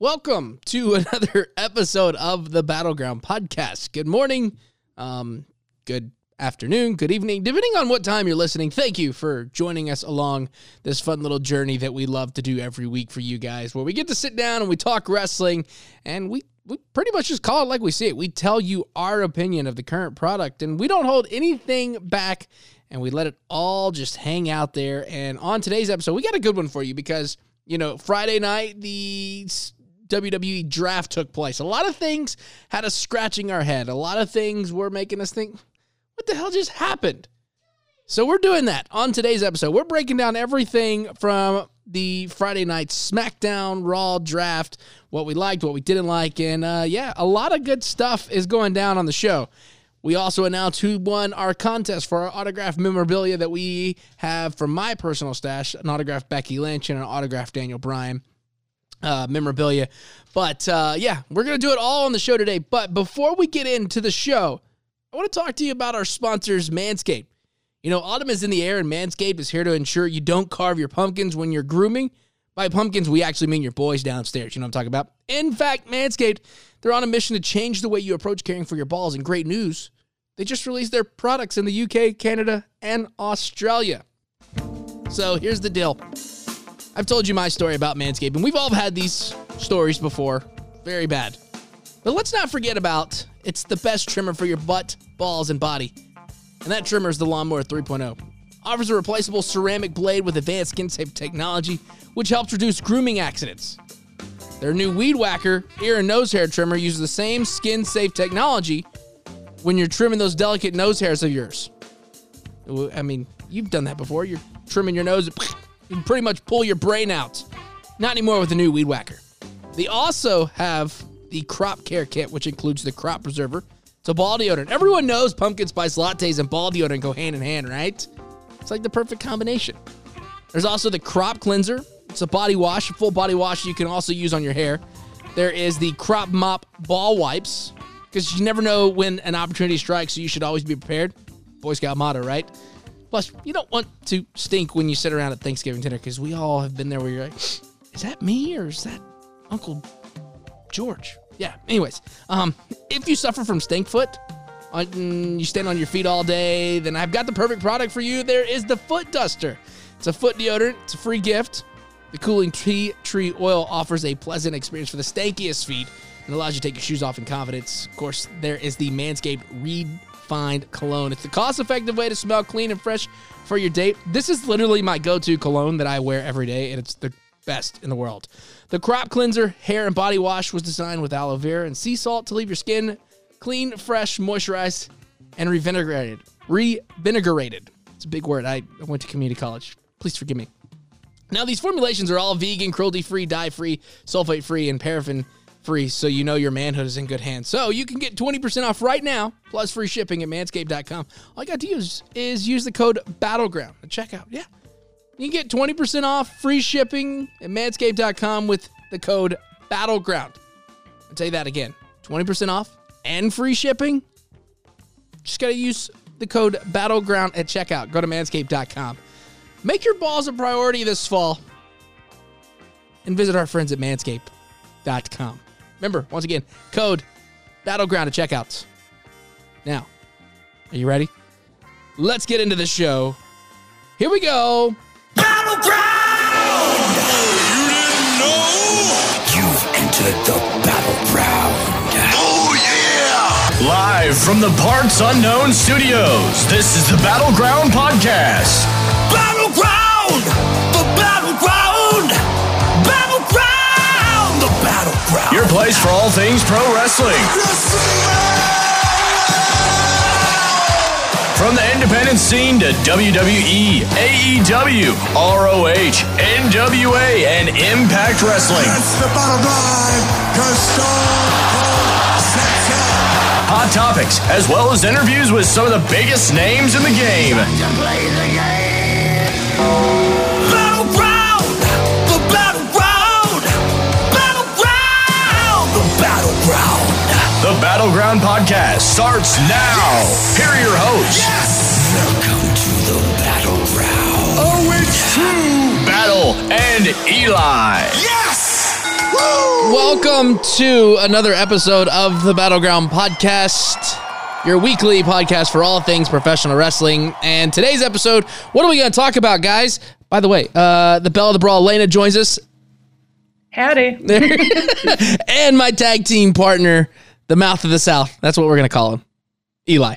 Welcome to another episode of the Battleground Podcast. Good morning, um, good afternoon, good evening, depending on what time you're listening. Thank you for joining us along this fun little journey that we love to do every week for you guys, where we get to sit down and we talk wrestling and we we pretty much just call it like we see it. We tell you our opinion of the current product and we don't hold anything back and we let it all just hang out there. And on today's episode, we got a good one for you because, you know, Friday night, the WWE draft took place. A lot of things had us scratching our head. A lot of things were making us think, what the hell just happened? So we're doing that on today's episode. We're breaking down everything from the Friday night SmackDown Raw draft, what we liked, what we didn't like, and uh, yeah, a lot of good stuff is going down on the show. We also announced who won our contest for our autographed memorabilia that we have from my personal stash, an autographed Becky Lynch and an autographed Daniel Bryan uh, memorabilia. But uh, yeah, we're going to do it all on the show today. But before we get into the show, I want to talk to you about our sponsors, Manscaped. You know, autumn is in the air, and Manscaped is here to ensure you don't carve your pumpkins when you're grooming. By pumpkins, we actually mean your boys downstairs. You know what I'm talking about? In fact, Manscaped, they're on a mission to change the way you approach caring for your balls. And great news, they just released their products in the UK, Canada, and Australia. So here's the deal. I've told you my story about Manscaped, and we've all had these stories before. Very bad. But let's not forget about it's the best trimmer for your butt, balls, and body. And that trimmer is the Lawnmower 3.0. Offers a replaceable ceramic blade with advanced skin safe technology, which helps reduce grooming accidents. Their new Weed Whacker ear and nose hair trimmer uses the same skin safe technology when you're trimming those delicate nose hairs of yours. I mean, you've done that before. You're trimming your nose, you can pretty much pull your brain out. Not anymore with the new Weed Whacker. They also have the Crop Care Kit, which includes the Crop Preserver. It's a ball deodorant. Everyone knows pumpkin spice lattes and ball deodorant go hand in hand, right? It's like the perfect combination. There's also the Crop Cleanser. It's a body wash, a full body wash you can also use on your hair. There is the Crop Mop Ball Wipes, because you never know when an opportunity strikes, so you should always be prepared. Boy Scout motto, right? Plus, you don't want to stink when you sit around at Thanksgiving dinner because we all have been there where you're like, is that me or is that Uncle George? Yeah. Anyways, um, if you suffer from stink foot, you stand on your feet all day, then I've got the perfect product for you. There is the Foot Duster. It's a foot deodorant. It's a free gift. The cooling tea tree oil offers a pleasant experience for the stankiest feet and allows you to take your shoes off in confidence. Of course, there is the Manscaped Reed find cologne. It's the cost effective way to smell clean and fresh for your date. This is literally my go to cologne that I wear every day, and it's the best in the world. The crop cleanser, hair, and body wash was designed with aloe vera and sea salt to leave your skin clean, fresh, moisturized, and revinegarated. Revinegarated. It's a big word. I went to community college. Please forgive me. Now, these formulations are all vegan, cruelty free, dye free, sulfate free, and paraffin free so you know your manhood is in good hands. So you can get 20% off right now, plus free shipping at manscaped.com. All you got to use is use the code BATTLEGROUND at checkout. Yeah. You can get 20% off free shipping at manscaped.com with the code BATTLEGROUND. I'll tell you that again 20% off and free shipping. Just got to use the code BATTLEGROUND at checkout. Go to manscaped.com. Make your balls a priority this fall and visit our friends at manscaped.com. Remember, once again, code Battleground at checkouts. Now, are you ready? Let's get into the show. Here we go. Battleground! You didn't know? You've entered the battleground. Oh, yeah! Live from the Parts Unknown Studios, this is the Battleground Podcast. The battleground! Your place for all things pro wrestling. From the independent scene to WWE, AEW, ROH, NWA, and Impact Wrestling. It's the battle line, cause Stone Cold sets up. Hot topics, as well as interviews with some of the biggest names in the game. The Battleground Podcast starts now. Here are your hosts, Welcome to the battleground. Oh, it's true! Battle and Eli. Yes! Woo. Welcome to another episode of the Battleground Podcast, your weekly podcast for all things professional wrestling. And today's episode, what are we going to talk about, guys? By the way, uh, the Belle of the Brawl, Elena joins us, Howdy. and my tag team partner, the Mouth of the South. That's what we're going to call him, Eli.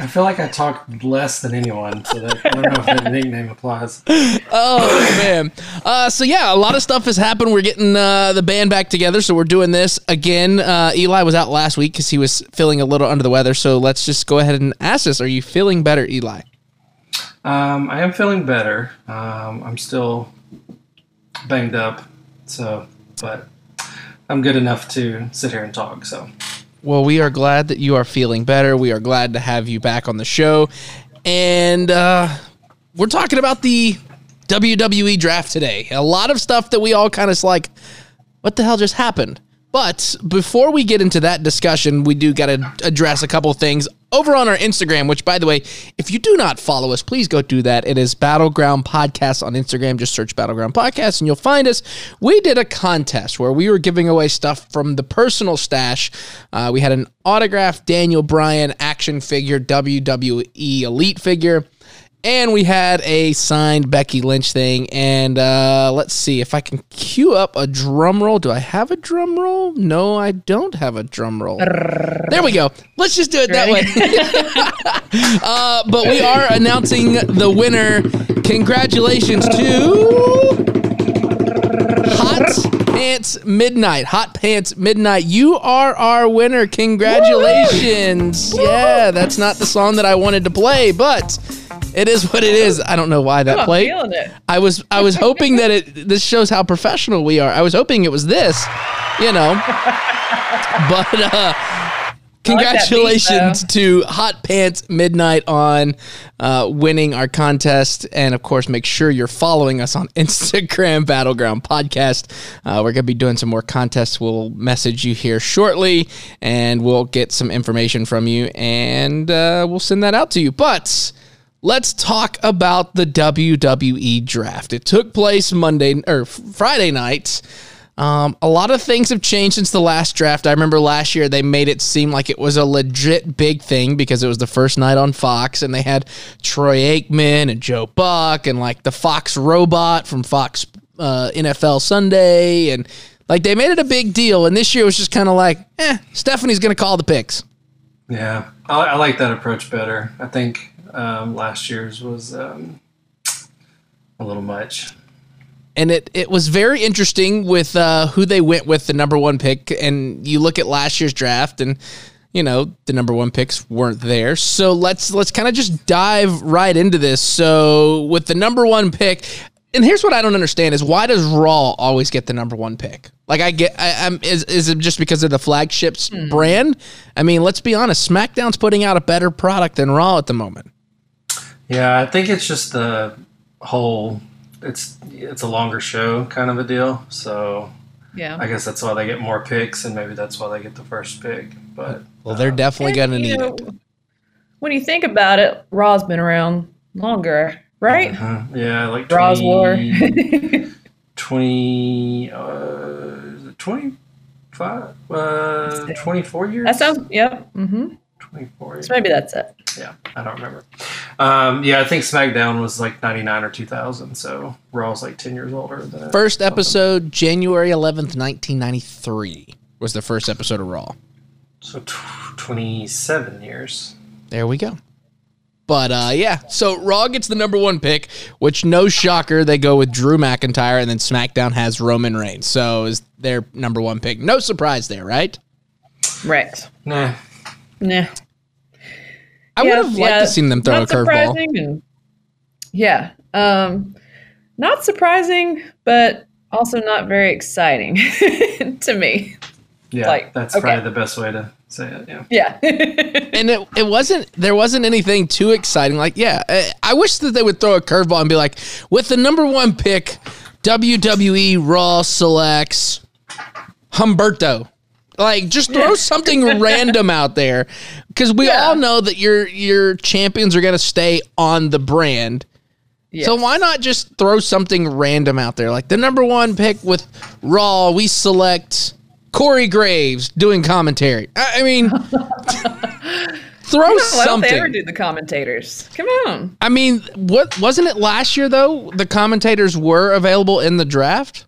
I feel like I talk less than anyone, so that, I don't know if that nickname applies. Oh man. Uh, so yeah, a lot of stuff has happened. We're getting uh, the band back together, so we're doing this again. Uh, Eli was out last week because he was feeling a little under the weather. So let's just go ahead and ask this: Are you feeling better, Eli? Um, I am feeling better. Um, I'm still banged up, so but I'm good enough to sit here and talk. So Well, we are glad that you are feeling better. We are glad to have you back on the show, and uh, we're talking about the WWE draft today. A lot of stuff that we all kind of like. What the hell just happened? But before we get into that discussion, we do got to address a couple things over on our Instagram, which, by the way, if you do not follow us, please go do that. It is Battleground Podcast on Instagram. Just search Battleground Podcast and you'll find us. We did a contest where we were giving away stuff from the personal stash. Uh, we had an autographed Daniel Bryan action figure, WWE Elite figure. And we had a signed Becky Lynch thing. And uh, let's see if I can cue up a drum roll. Do I have a drum roll? No, I don't have a drum roll. There we go. Let's just do it that way. uh, but we are announcing the winner. Congratulations to Hot Pants Midnight. Hot Pants Midnight. You are our winner. Congratulations. Yeah, that's not the song that I wanted to play, but it is what it is. I don't know why that played. I was I was hoping that it this shows how professional we are. I was hoping it was this, you know. But uh like beat, congratulations to Hot Pants Midnight on uh, winning our contest. And of course, make sure you're following us on Instagram, Battleground Podcast. Uh, we're going to be doing some more contests. We'll message you here shortly and we'll get some information from you and uh, we'll send that out to you. But let's talk about the WWE draft. It took place Monday or Friday night. Um, a lot of things have changed since the last draft. I remember last year they made it seem like it was a legit big thing because it was the first night on Fox and they had Troy Aikman and Joe Buck and like the Fox robot from Fox uh, NFL Sunday and like they made it a big deal. And this year it was just kind of like, eh, Stephanie's going to call the picks. yeah, I, I like that approach better. I think um, last year's was um, a little much. And it it was very interesting with uh, who they went with the number one pick. And you look at last year's draft, and you know the number one picks weren't there. So let's let's kind of just dive right into this. So with the number one pick. And here's what I don't understand is why does Raw always get the number one pick? Like I get, I, I'm is is it just because of the flagships brand? I mean, let's be honest, SmackDown's putting out a better product than Raw at the moment. Yeah, I think it's just the whole. It's it's a longer show kind of a deal. So Yeah. I guess that's why they get more picks, and maybe that's why they get the first pick. But Well, they're definitely And, gonna you need know, it. When you think about it, Raw's been around longer, right? uh, yeah, like Raw's 20 War. 20 uh 25 uh 24 years that sounds, yep. hmm 24 years So maybe that's it. Yeah i don't remember um yeah i think smackdown was like 99 or 2000 so raw's like 10 years older than it. First Something. episode, January 11th, 1993, was the first episode of Raw. so t- 27 years There we go. But uh, yeah, so Raw gets the number one pick, which no shocker, they go with Drew McIntyre, and then SmackDown has Roman Reigns. So is their number one pick. No surprise there, right? Right. nah Nah. I would have liked to seen them throw a curveball. yeah. Um, not surprising, but also not very exciting to me. yeah Like, that's okay. probably the best way to say it yeah Yeah. and it, it wasn't there wasn't anything too exciting like yeah I, I wish that they would throw a curveball and be like with the number one pick wwe raw selects humberto like just throw something random out there because we Yeah. all know that your your champions are going to stay on the brand So why not just throw something random out there? Like the number one pick with Raw, we select Corey Graves doing commentary. I, I mean, throw Why don't they ever do the commentators? Come on. I mean, what wasn't it last year though? The commentators were available in the draft.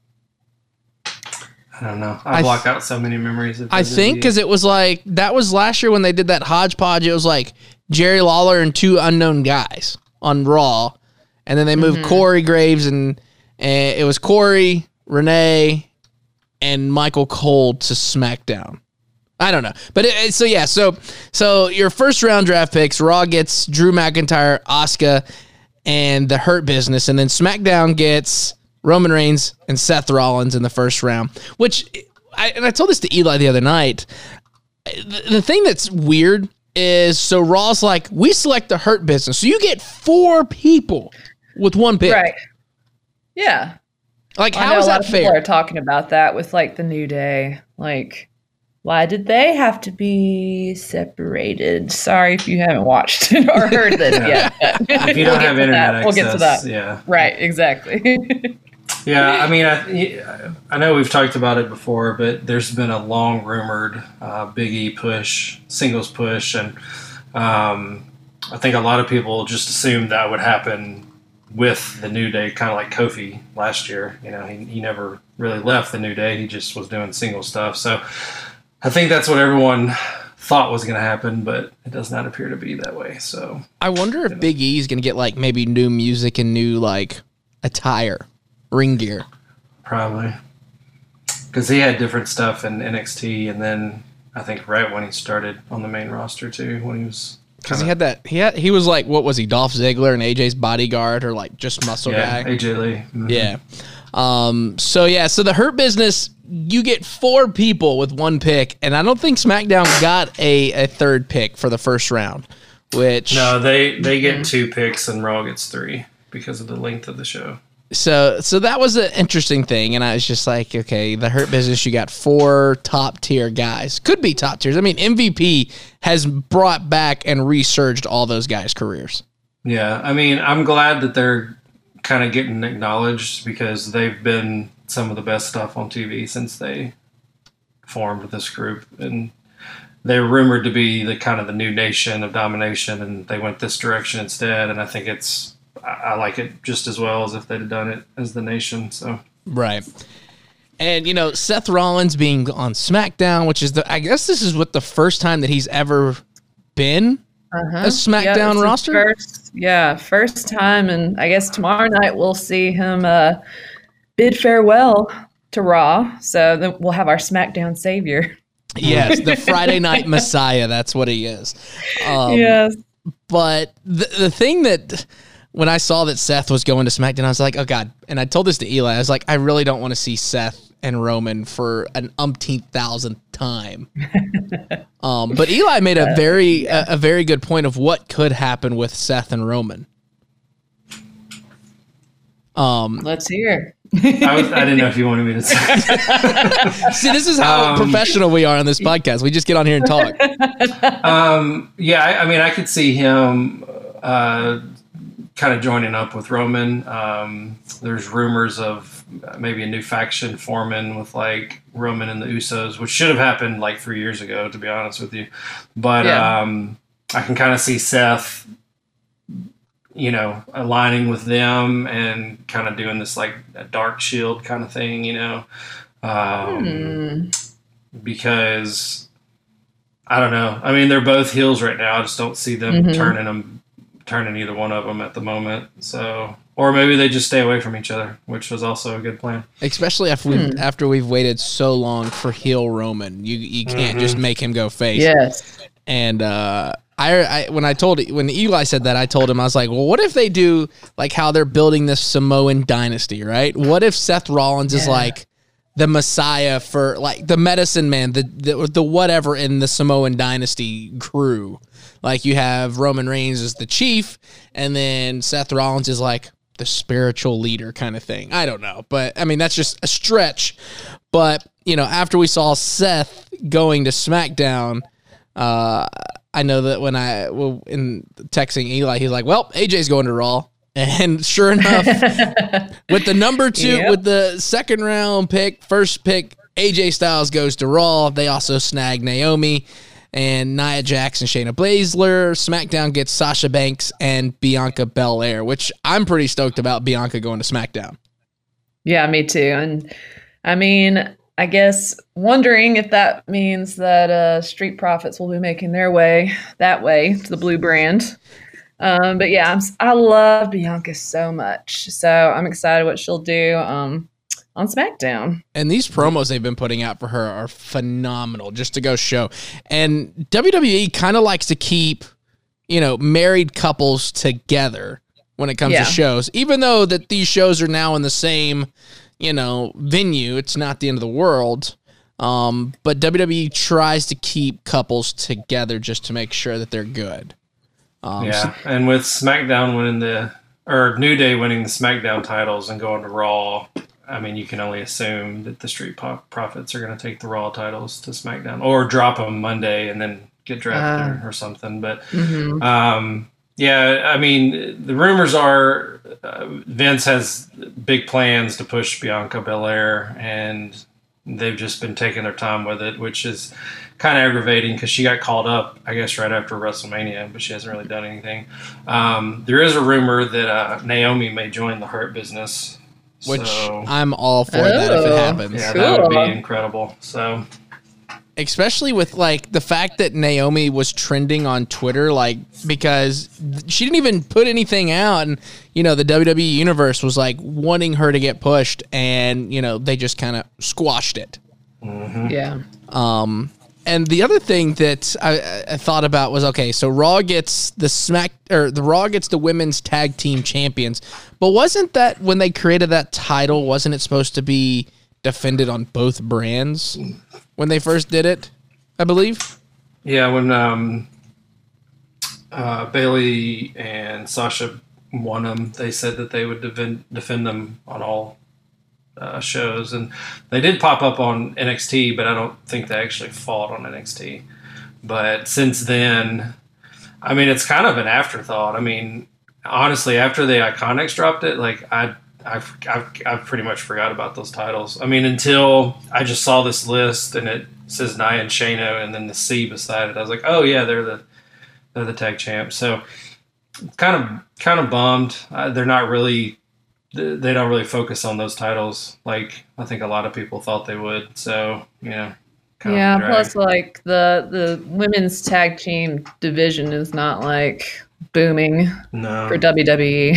I don't know. I I th- block out so many memories. Of I think because it was like that was last year when they did that hodgepodge. It was like Jerry Lawler and two unknown guys on Raw, and then they moved mm-hmm. Corey Graves and, and it was Corey, Renee, and Michael Cole to SmackDown. I don't know, but it, it- so yeah, so so your first round draft picks, Raw gets Drew McIntyre, Asuka, and the Hurt Business, and then SmackDown gets Roman Reigns and Seth Rollins in the first round. Which, I, and I told this to Eli the other night. The, the thing that's weird is so Raw's like we select the Hurt Business, so you get four people with one pick. Right. Yeah. Like I how know is a lot that of people are talking about that with like the New Day. Like, why did they have to be separated? Sorry if you haven't watched it or heard this yet. if you don't get have to internet that. We'll get to that. yeah, Right, exactly. yeah. I mean, I, I know we've talked about it before, but there's been a long rumored uh, Big E push, singles push, and um, I think a lot of people just assumed that would happen with the New Day, kind of like Kofi last year. You know, he, he never really left the New Day; he just was doing single stuff. So I think that's what everyone thought was going to happen, but it does not appear to be that way. So I wonder if Big E is gonna get like maybe new music and new like attire, ring gear. Probably. Because he had different stuff in NXT, and then I think right when he started on the main roster too, when he was Because he had that, he had, he was like, what was he, Dolph Ziggler and AJ's bodyguard, or like just muscle yeah guy? AJ Lee. Mhm. Yeah. Um. So yeah. So the Hurt Business, you get four people with one pick, and I don't think SmackDown got a a third pick for the first round, which No, they they get two picks, and Raw gets three because of the length of the show. So so that was an interesting thing, and I was just like, okay, the Hurt Business, you got four top tier guys, could be top tiers. I mean, MVP has brought back and resurged all those guys' careers. Yeah, I mean, I'm glad that they're kind of getting acknowledged because they've been some of the best stuff on TV since they formed this group, and they're rumored to be the kind of the new nation of domination, and they went this direction instead. And I think it's I, I like it just as well as if they'd have done it as the nation. So Right. And you know, Seth Rollins being on SmackDown, which is the I guess this is what the first time that he's ever been a SmackDown it's his roster. First, yeah, first time, and I guess tomorrow night we'll see him uh, bid farewell to Raw. So then we'll have our SmackDown savior. yes, the Friday Night Messiah. That's what he is. Um, yes. But the the thing that when I saw that Seth was going to SmackDown, I was like, oh god. And I told this to Eli. I was like, I really don't want to see Seth and Roman for an umpteenth thousandth time. um, but Eli made a very a, a very good point of what could happen with Seth and Roman. Um, Let's hear. I, was, I didn't know if you wanted me to say. see, this is how Um, professional we are on this podcast. We just get on here and talk. Um, yeah, I, I mean, I could see him uh, kind of joining up with Roman. Um, there's rumors of maybe a new faction forming with like Roman and the Usos, which should have happened like three years ago, to be honest with you. But Yeah. um, I can kind of see Seth, you know, aligning with them and kind of doing this like a dark shield kind of thing, you know. Um, Hmm. because I don't know. I mean, they're both heels right now. I just don't see them Mhm. turning them, turning either one of them at the moment. So, or maybe they just stay away from each other, which was also a good plan. Especially after we've after we've waited so long for heel Roman. You you can't just make him go face. Yes. And uh, I, I when I told when Eli said that, I told him I was like, well, what if they do like how they're building this Samoan dynasty, right? What if Seth Rollins is like the Messiah for like the medicine man, the, the the whatever in the Samoan dynasty crew? Like you have Roman Reigns as the chief, and then Seth Rollins is like the spiritual leader kind of thing. I don't know, but I mean that's just a stretch. But you know, after we saw Seth going to SmackDown, uh, I know that when I well, in texting Eli, he's like, "Well, AJ's going to Raw," And sure enough, with the number two, Yep. with the second round pick, first pick, AJ Styles goes to Raw. They also snag Naomi and Nia and Shayna Baszler. SmackDown gets Sasha Banks and Bianca Belair, which I'm pretty stoked about Bianca going to SmackDown. Yeah, me too. And I mean, I guess wondering if that means that uh, Street Profits will be making their way that way to the blue brand. Um, but yeah, I'm, I love Bianca so much. So I'm excited what she'll do um, on SmackDown. And these promos they've been putting out for her are phenomenal, just to go show. And WWE kind of likes to keep, you know, married couples together when it comes Yeah. to shows. Even though that these shows are now in the same, you know, venue, it's not the end of the world. Um, but WWE tries to keep couples together just to make sure that they're good. Um, so- Yeah, and with SmackDown winning the or New Day winning the SmackDown titles and going to Raw, I mean, you can only assume that the Street Pro- Profits are going to take the Raw titles to SmackDown or drop them Monday and then get drafted or, or something. But Mhm. um, yeah, I mean, the rumors are uh, Vince has big plans to push Bianca Belair, and they've just been taking their time with it, which is kind of aggravating because she got called up, I guess, right after WrestleMania, but she hasn't really done anything. Um, there is a rumor that uh, Naomi may join the Hurt business, which so, I'm all for that if it Oh. happens. yeah, that would be incredible. So especially with like the fact that Naomi was trending on Twitter, like because she didn't even put anything out, and you know the WWE universe was like wanting her to get pushed, and you know they just kind of squashed it. Yeah. Um, and the other thing that I, I- thought about was okay, so Raw gets the Smack or the Raw gets the women's tag team champions, but wasn't that when they created that title? Wasn't it supposed to be defended on both brands when they first did it? I believe. Yeah, when um, uh, Bayley and Sasha won them, they said that they would defend defend them on all uh, shows, and they did pop up on NXT, but I don't think they actually fought on NXT. But since then, I mean, it's kind of an afterthought. I mean, honestly, after the Iconics dropped it, like I. I've, I've, I've pretty much forgot about those titles. I mean, until I just saw this list and it says Nia and Shayna and then the C beside it. I was like, oh yeah, they're the they're the tag champs. So kind of kind of bummed. Uh, they're not really they don't really focus on those titles like I think a lot of people thought they would. So you know, kind of Yeah. Plus, like the the women's tag team division is not like booming no, for WWE.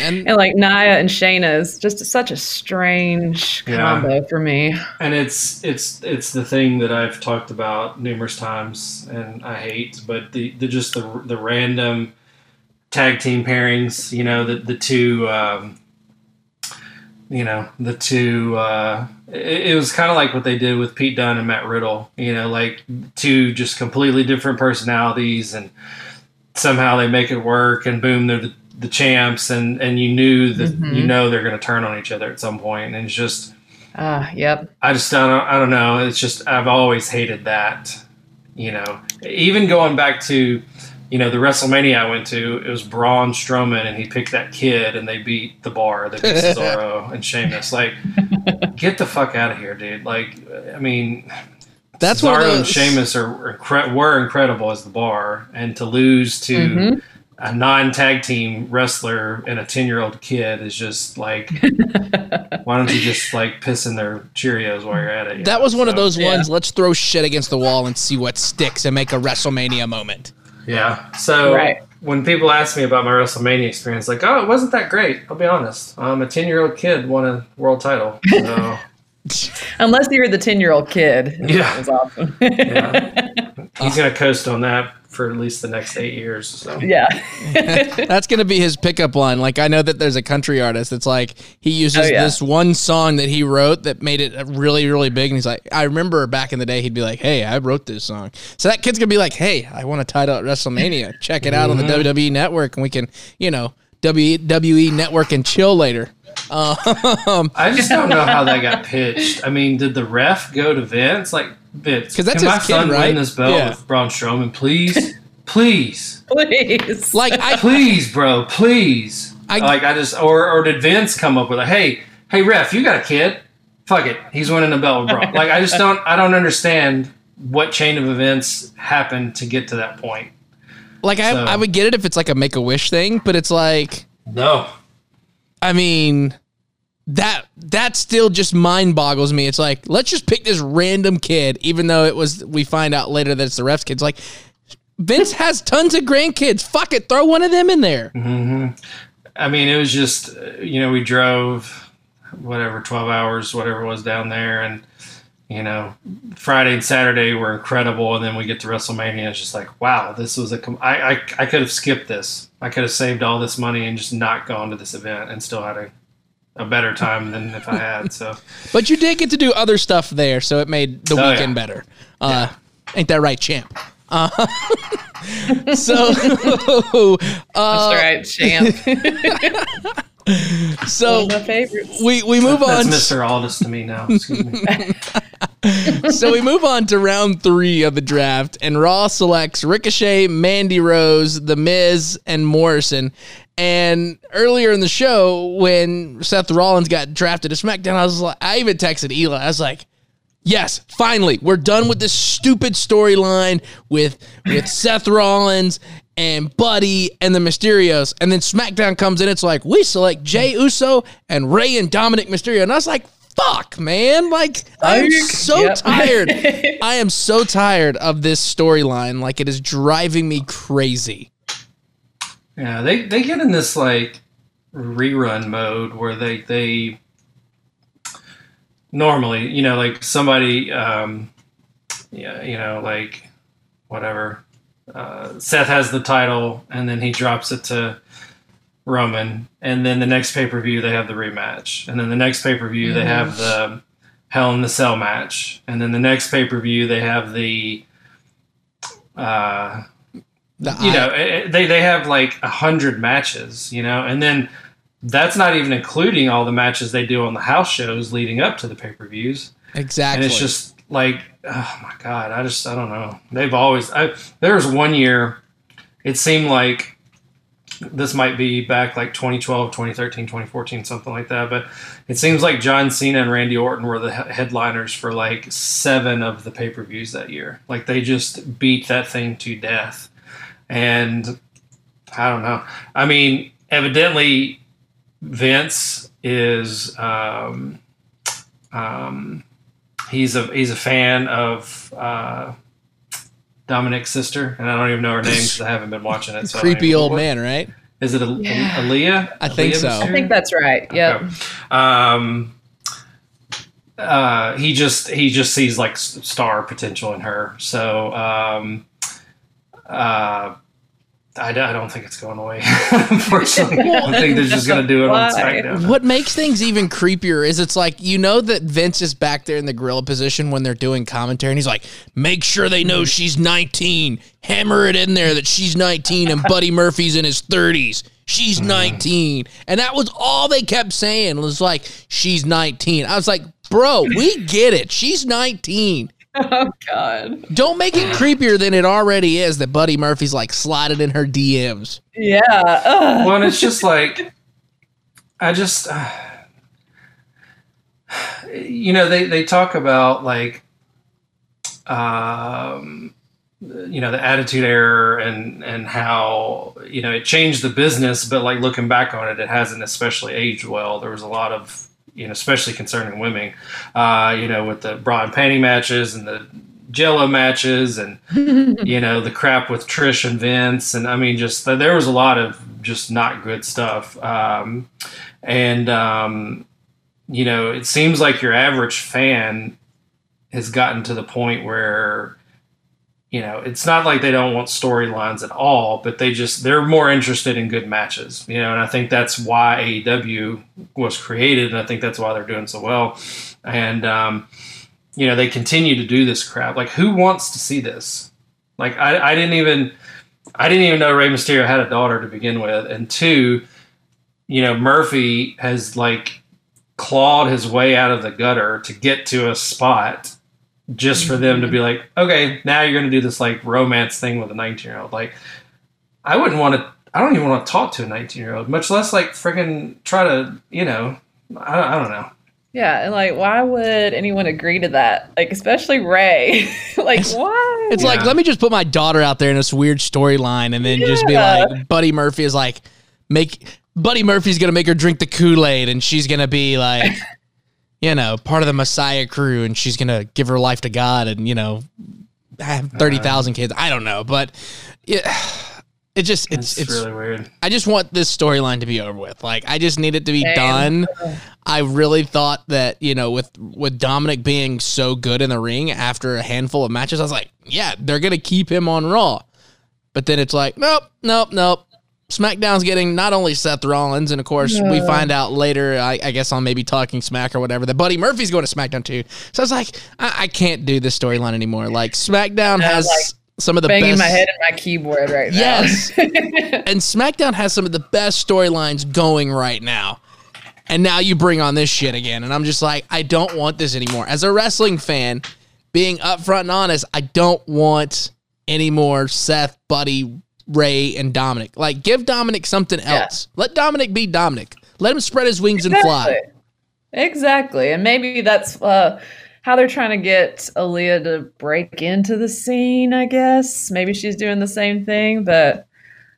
And and like Nia and Shayna is just such a strange Yeah. combo for me. and it's it's it's the thing that I've talked about numerous times, and I hate, but the, the just the the random tag team pairings. You know, the the two. Um, you know the two. Uh, it, it was kind of like what they did with Pete Dunne and Matt Riddle. You know, like two just completely different personalities, and somehow they make it work, and boom, they're the, the champs, and and you knew that you know they're going to turn on each other at some point, and it's just. Ah, yep. I just don't. I don't know. It's just I've always hated that. You know, even going back to, you know, the WrestleMania I went to, it was Braun Strowman, and he picked that kid, and they beat the bar. They beat Cesaro and Sheamus. Like, get the fuck out of here, dude. Like, I mean, That's Cesaro one and. Sheamus are incre- were incredible as the bar, and to lose to Mhm. a non-tag team wrestler and a ten-year-old kid is just like, why don't you just like piss in their Cheerios while you're at it? you That know? was one of So, those ones. Let's throw shit against the wall and see what sticks and make a WrestleMania moment. Yeah. So Right. when people ask me about my WrestleMania experience, like, oh, it wasn't that great. I'll be honest. Um, a ten-year-old kid won a world title. So Unless you're the ten year old kid. Yeah. That was awesome. yeah, he's gonna coast on that for at least the next eight years. So yeah. That's gonna be his pickup line. Like I know that there's a country artist that's like he uses Oh, yeah. this one song that he wrote that made it really really big, and he's like, I remember back in the day he'd be like, Hey, I wrote this song. So that kid's gonna be like, Hey, I want a title at WrestleMania. Check it out on the Mm-hmm. WWE Network, and we can, you know, WWE Network and chill later. Um, I just don't know how that got pitched. I mean, did the ref go to Vince? Like, Vince, 'Cause that's can my his kid, son right? win this belt Yeah. with Braun Strowman, please, please, Please. like I, please, bro, please. I- like I just or or did Vince come up with a hey hey ref you got a kid fuck it he's winning the belt with Braun like I just don't I don't understand what chain of events happened to get to that point Like I, I would get it if it's like a make a wish thing, but it's like, no I mean, that that still just mind boggles me. It's like let's just pick this random kid, even though it was. We find out later that it's the refs kids. Like Vince has tons of grandkids. Fuck it, throw one of them in there. Mm-hmm. I mean, it was just, you know, we drove whatever, 12 hours, whatever was down there. And, you know, Friday and Saturday were incredible. And then we get to WrestleMania. It's just like, wow, this was a, com- I, I, I could have skipped this. I could have saved all this money and just not gone to this event and still had a, a better time than if I had. So, But you did get to do other stuff there, so it made the Oh, weekend yeah. better. Uh, Ain't that right, champ? Uh, so, That's uh, right, champ. so my favorites. we we move that's on. Mr. Aldis to me now. Excuse me. so we move on to round three of the draft, and Raw selects Ricochet, Mandy Rose, The Miz, and Morrison. And earlier in the show, when Seth Rollins got drafted to SmackDown, I was like, I even texted Eli. I was like, Yes, finally, we're done with this stupid storyline with with Seth Rollins and Buddy and the Mysterios, and then SmackDown comes in. It's like we select Jey Uso and Rey and Dominic Mysterio, and I was like, "Fuck, man!" Like I'm so Yep. tired. I am so tired of this storyline. Like it is driving me crazy. Yeah, they they get in this like rerun mode where they they normally you know like somebody um yeah you know like whatever uh, Seth has the title and then he drops it to Roman and then the next pay per view they have the rematch. And then the next pay per view they have the Hell in the Cell match. And then the next pay per view they have the uh The you I- know eh, eh, they they have like a hundred matches you know? And then that's not even including all the matches they do on the house shows leading up to the pay-per-views. Exactly. and it's just like oh my god i just i don't know. They've always I, there was one year it seemed like this might be back like 2012 2013 2014 something like that but it seems like john cena and randy orton were the headliners for like seven of the pay-per-views that year. Like they just beat that thing to death. And i don't know. I mean evidently vince is um, um, he's a he's a fan of uh, Dominic's sister, and I don't even know her name because I haven't been watching it. So creepy old what- man, right? Is it a, Yeah. Aaliyah? I think Aaliyah so. Mysterio? I think that's right. Yeah. Okay. Um, uh, he just he just sees like star potential in her. So um, uh, I, don't- I don't think it's going away. Unfortunately, I think they're just going to do it on Why? SmackDown. What makes things even creepier is it's like you know that Vince is back there in the gorilla position when they're doing commentary, and he's like, "Make sure they know mm-hmm. she's 19. Hammer it in there that she's 19, and Buddy Murphy's in his 30s. She's mm-hmm. 19." And that was all they kept saying was like, "She's 19." I was like, "Bro, we get it. She's 19." Oh God. Don't make it creepier than it already is that Buddy Murphy's like sliding in her DMs. Yeah. Ugh. well, and it's just like I just uh, you know they they talk about like um you know the attitude era and and how you know it changed the business but like looking back on it it hasn't especially aged well there was a lot of you know especially concerning women uh you know with the bra and panty matches and the jello matches and you know the crap with Trish and Vince, and I mean, just there was a lot of just not good stuff. Um, and um, you know, it seems like your average fan has gotten to the point where you know it's not like they don't want storylines at all, but they just they're more interested in good matches. You know, and I think that's why AEW was created, and I think that's why they're doing so well. And um, you know, they continue to do this crap. Like, who wants to see this? Like, I, I didn't even, I didn't even know Rey Mysterio had a daughter to begin with, and two, you know, Murphy has like clawed his way out of the gutter to get to a spot just for them to be mm-hmm. like, okay, now you're going to do this like romance thing with a 19 year old. Like, I wouldn't want to. I don't even want to talk to a 19 year old, much less like freaking try to, you know, I, I don't know. Yeah, and like, why would anyone agree to that? Like, especially Rey. like, why? It's like let me just put my daughter out there in this weird storyline, and then just be like, Buddy Murphy is like, make Buddy Murphy's gonna make her drink the Kool Aid, and she's gonna be like, you know, part of the Messiah crew, and she's gonna give her life to God, and you know, have uh, thirty thousand kids. I don't know, but yeah, it just it's It's, it's. really weird. I just want this storyline to be over with. Like, I just need it to be Same. done. I really thought that you know, with with Dominic being so good in the ring after a handful of matches, I was like, yeah, they're gonna keep him on Raw. But then it's like, nope, nope, nope. SmackDown's getting not only Seth Rollins, and of course we find out later, I, I guess on maybe Talking Smack or whatever, that Buddy Murphy's going to SmackDown too. So I was like, I, I can't do this storyline anymore. Like SmackDown has like, some of the Banging best. my head in my keyboard right now. Yes. and SmackDown has some of the best storylines going right now. And now you bring on this shit again. And I'm just like, I don't want this anymore. As a wrestling fan, being upfront and honest, I don't want any more Seth, Buddy, Rey, and Dominic. Like, give Dominic something else. Let Dominic be Dominic. Let him spread his wings and fly. Exactly. Exactly. And maybe that's uh, how they're trying to get Aaliyah to break into the scene, I guess. Maybe she's doing the same thing, but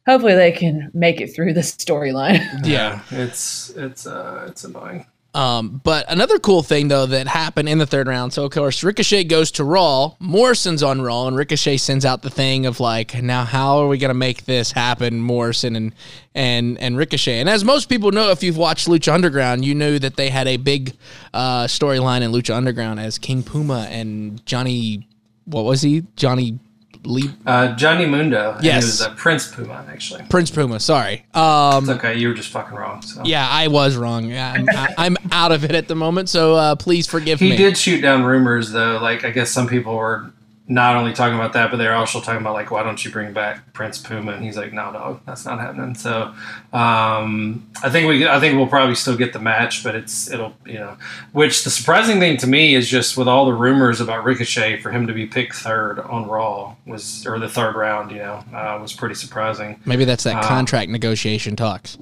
hopefully they can make it through this storyline. Yeah, it's it's uh it's annoying. Um, but another cool thing though that happened in the third round. So of course Ricochet goes to Raw, Morrison's on Raw, and Ricochet sends out the thing of like, now how are we gonna make this happen, Morrison and and and Ricochet. And as most people know, if you've watched Lucha Underground, you knew that they had a big uh, storyline in Lucha Underground as King Puma and Johnny, what was he? Johnny Lee Uh, Johnny Mundo. Yes. It was uh, Prince Puma, actually. Prince Puma. Sorry. Um, It's okay. You were just fucking wrong. So. yeah, I was wrong. Yeah, I'm, I- I'm out of it at the moment, so uh, please forgive He me. He did shoot down rumors, though. Like, I guess some people were not only talking about that, but they're also talking about, like, why don't you bring back Prince Puma? And he's like, no, dog, that's not happening. So, um, I think we, I think we'll probably still get the match, but it's, it'll, you know, which the surprising thing to me is just with all the rumors about Ricochet for him to be picked third on Raw was, or the third round, you know, uh, was pretty surprising. Maybe that's that Uh, contract negotiation talks.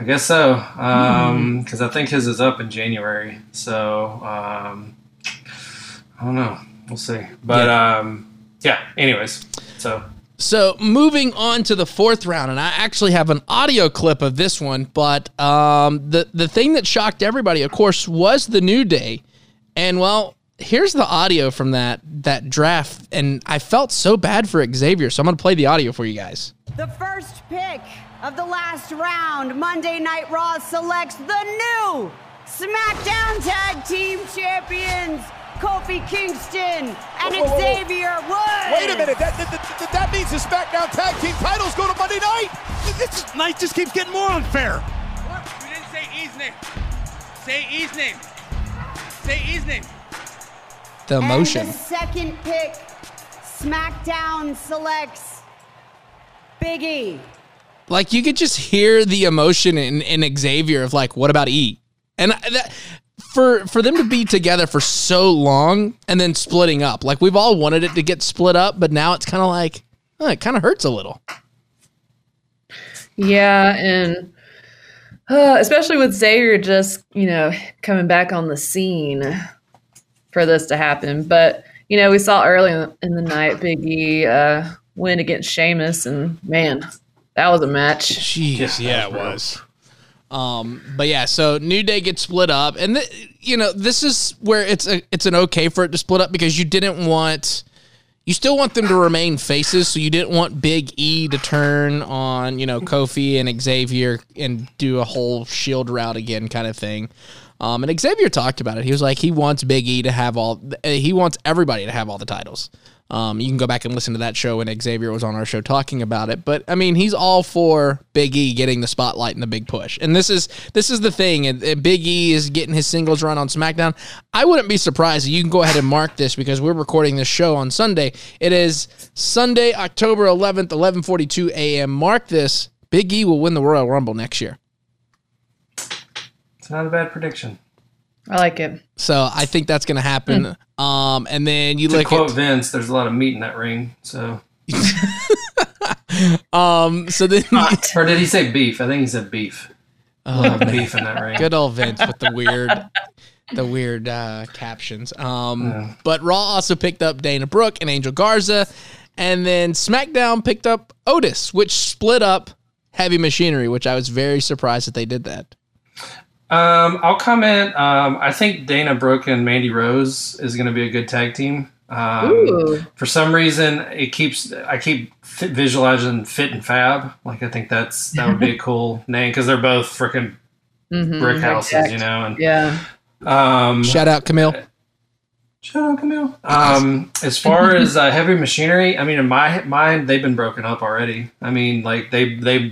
I guess so, because I think his is up in January. So um, I don't know. We'll see. But um, yeah. Anyways, so So moving on to the fourth round, and I actually have an audio clip of this one, but um, the the thing that shocked everybody, of course, was the New Day, and well, here's the audio from that that draft, and I felt so bad for Xavier, so I'm gonna play the audio for you guys. The first pick of the last round, Monday Night Raw selects the new SmackDown Tag Team Champions, Kofi Kingston and Whoa, whoa, whoa. Xavier Woods. Wait a minute. That, that, that, that means the SmackDown Tag Team titles go to Monday night. This night just keeps getting more unfair. What? You didn't say E's name. Say E's name. Say E's name. The And emotion. the second pick, SmackDown selects Big E. like you could just hear the emotion in, in Xavier of like, what about E? And that for for them to be together for so long and then splitting up, like we've all wanted it to get split up, but now it's kind of like, oh, it kind of hurts a little. Yeah, and uh, especially with Xavier just, you know, coming back on the scene for this to happen. But, you know, we saw early in the, night Big E uh, win against Sheamus, and man, that was a match. Jeez, Yeah, yeah, it was was. Um, but yeah, so New Day gets split up, and th- you know this is where it's a it's an okay for it to split up because you didn't want you still want them to remain faces, so you didn't want Big E to turn on you know Kofi and Xavier and do a whole Shield route again kind of thing. Um, and Xavier talked about it. He was like he wants Big E to have all he wants everybody to have all the titles. Um, you can go back and listen to that show when Xavier was on our show talking about it. But I mean, he's all for Big E getting the spotlight and the big push. And this is this is the thing. And, and Big E is getting his singles run on SmackDown. I wouldn't be surprised. You can go ahead and mark this because we're recording this show on Sunday. It is Sunday, October 11th, 11:42 a.m. Mark this. Big E will win the Royal Rumble next year. it's not a bad prediction. I like it. So I think that's going to happen. Um, and then you To look quote at Vince, there's a lot of meat in that ring. So Um, so then, Or did he say beef? I think he said beef. oh, beef in that ring. good old Vince with the weird, the weird uh, captions. Um, but Raw also picked up Dana Brooke and Angel Garza, and then SmackDown picked up Otis, which split up Heavy Machinery, which I was very surprised that they did that. Um, I'll comment. Um, I think Dana Brooke and Mandy Rose is going to be a good tag team. Um, for some reason, it keeps I keep fit visualizing Fit and Fab. Like I think that's that would be a cool name because they're both freaking Mhm, brick houses, exact. you know. And Yeah. um, Shout out Camille. Shout out Camille. Um, as far as uh, heavy machinery, I mean, in my mind, they've been broken up already. I mean, like they they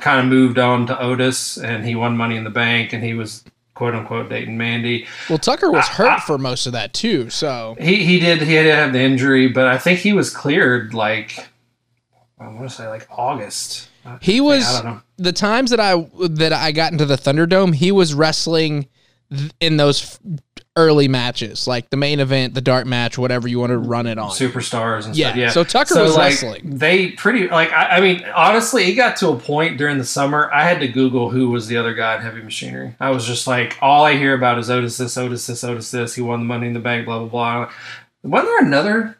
kind of moved on to Otis, and he won Money in the Bank, and he was quote unquote dating Mandy. Well, Tucker was hurt for most of that too, so He he did he had to have the injury, but I think he was cleared like I want to say like August. he I was don't know. the times that I that I got into the Thunderdome, he was wrestling th- in those f- early matches, like the main event, the dark match, whatever you want to run it on. superstars and Yeah, stuff. Yeah. so Tucker was like, wrestling. They pretty like I, I mean honestly, it got to a point during the summer. I had to Google who was the other guy in Heavy Machinery. I was just like, all I hear about is Otis this, Otis this, Otis this. He won the Money in the Bank, blah blah blah. Wasn't there another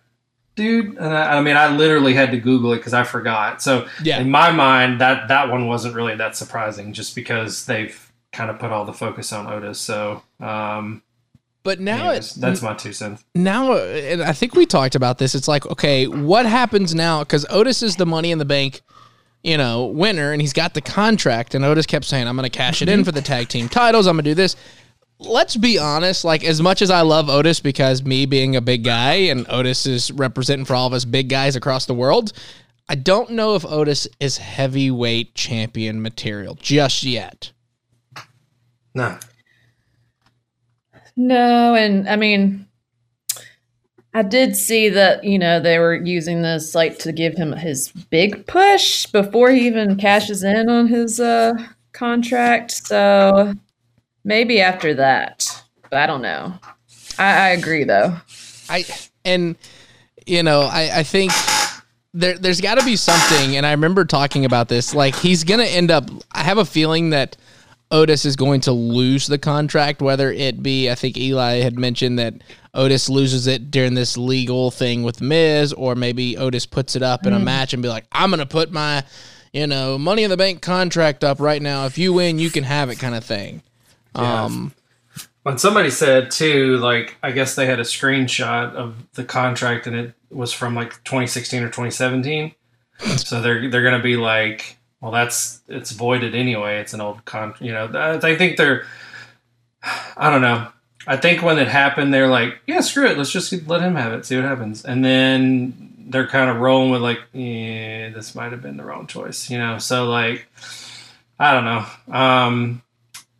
dude? And I, I mean, I literally had to Google it because I forgot. So Yeah. in my mind, that that one wasn't really that surprising, just because they've kind of put all the focus on Otis. So. um But now anyways, it, that's my two cents. now, and I think we talked about this. It's like, okay, what happens now? Because Otis is the Money in the Bank, you know, winner, and he's got the contract. And Otis kept saying, "I'm going to cash it in for the tag team titles. I'm going to do this." Let's be honest. Like, as much as I love Otis, because me being a big guy, and Otis is representing for all of us big guys across the world, I don't know if Otis is heavyweight champion material just yet. No. No, and I mean, I did see that you know they were using this like to give him his big push before he even cashes in on his uh, contract. So maybe after that, but I don't know. I, I agree though. I and you know I I think there there's got to be something and I remember talking about this like he's gonna end up I have a feeling that Otis is going to lose the contract whether it be I think Eli had mentioned that Otis loses it during this legal thing with Miz or maybe Otis puts it up in a match and be like I'm gonna put my you know money in the bank contract up right now. If you win you can have it kind of thing um When somebody said too, like I guess they had a screenshot of the contract and it was from like 2016 or 2017. so they're they're gonna be like, well, that's it's voided anyway. It's an old con. You know, I think they're. I don't know. I think when it happened, they're like, yeah, screw it. Let's just let him have it. See what happens. And then they're kind of rolling with like, yeah, this might have been the wrong choice. You know, so like, I don't know. Um,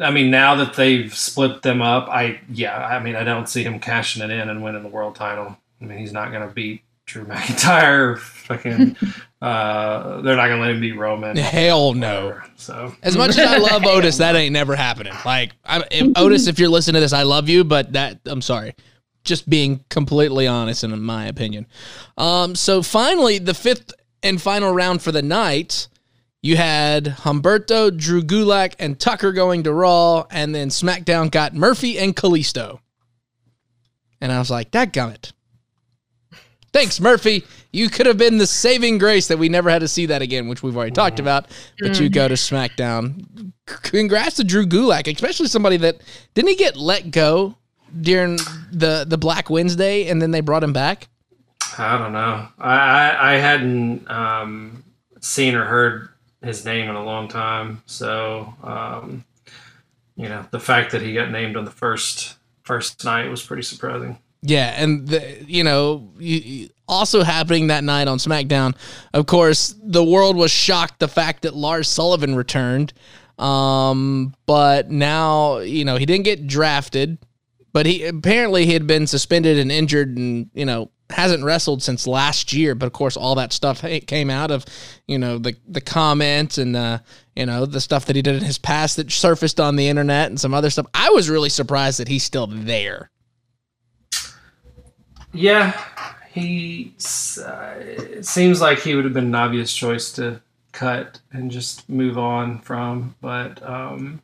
I mean, now that they've split them up, I yeah, I mean, I don't see him cashing it in and winning the world title. I mean, he's not going to beat Drew McIntyre. Fucking, uh, they're not going to let him beat Roman. hell no Whatever. So As much as I love Otis, that ain't never happening. Like, I, if, Otis, if you're listening to this, I love you, but that I'm sorry. Just being completely honest, in my opinion. Um, so finally, the fifth and final round for the night, you had Humberto, Drew Gulak, and Tucker going to Raw, and then SmackDown got Murphy and Kalisto. And I was like, that gummit. Thanks, Murphy. You could have been the saving grace that we never had to see that again, which we've already talked about. But you go to SmackDown. Congrats to Drew Gulak, especially somebody that didn't he get let go during the the Black Wednesday, and then they brought him back. I don't know. I I, I hadn't um, seen or heard his name in a long time. So um, you know, the fact that he got named on the first first night was pretty surprising. Yeah, and the, you know, you, you- also happening that night on SmackDown, of course, the world was shocked the fact that Lars Sullivan returned. Um, but now, you know, he didn't get drafted, but he apparently he had been suspended and injured and, you know, hasn't wrestled since last year, but of course all that stuff came out of, you know, the the comments and uh, you know, the stuff that he did in his past that surfaced on the internet and some other stuff. I was really surprised that he's still there. Yeah, he uh, seems like he would have been an obvious choice to cut and just move on from, but um,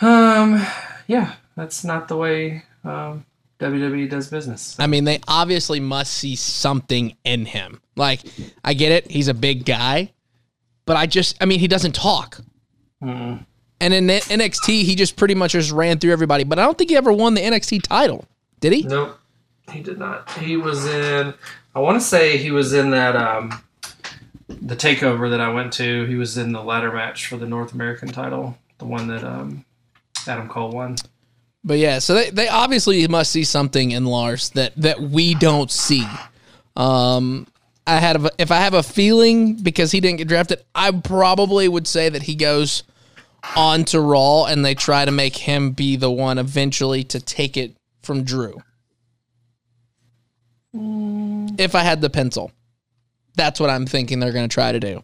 um, yeah, that's not the way um, WWE does business. I mean, they obviously must see something in him. Like, I get it; he's a big guy, but I just, I mean, he doesn't talk. Mm. And in NXT, he just pretty much just ran through everybody. But I don't think he ever won the NXT title. Did he? Nope, he did not. He was in. I want to say he was in that um, the takeover that I went to. He was in the ladder match for the North American title, the one that um, Adam Cole won. But yeah, so they, they obviously must see something in Lars that that we don't see. Um, I had a, if I have a feeling because he didn't get drafted, I probably would say that he goes on to Raw and they try to make him be the one eventually to take it from Drew. If I had the pencil, that's what I'm thinking they're going to try to do.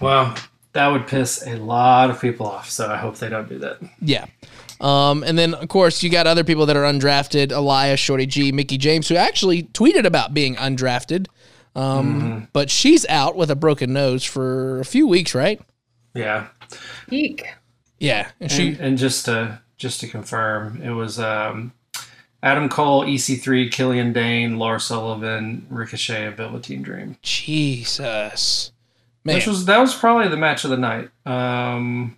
Well, that would piss a lot of people off, so I hope they don't do that. Yeah. Um, and then, of course, you got other people that are undrafted Elias, Shorty G, Mickie James, who actually tweeted about being undrafted. Um, But she's out with a broken nose for a few weeks, right? Yeah. Eek. Yeah. And she, And, and just to just to confirm, it was um, Adam Cole, EC3, Killian Dain, Lars Sullivan, Ricochet, and Velveteen Dream. Jesus. Man. Which was that was probably the match of the night. Um,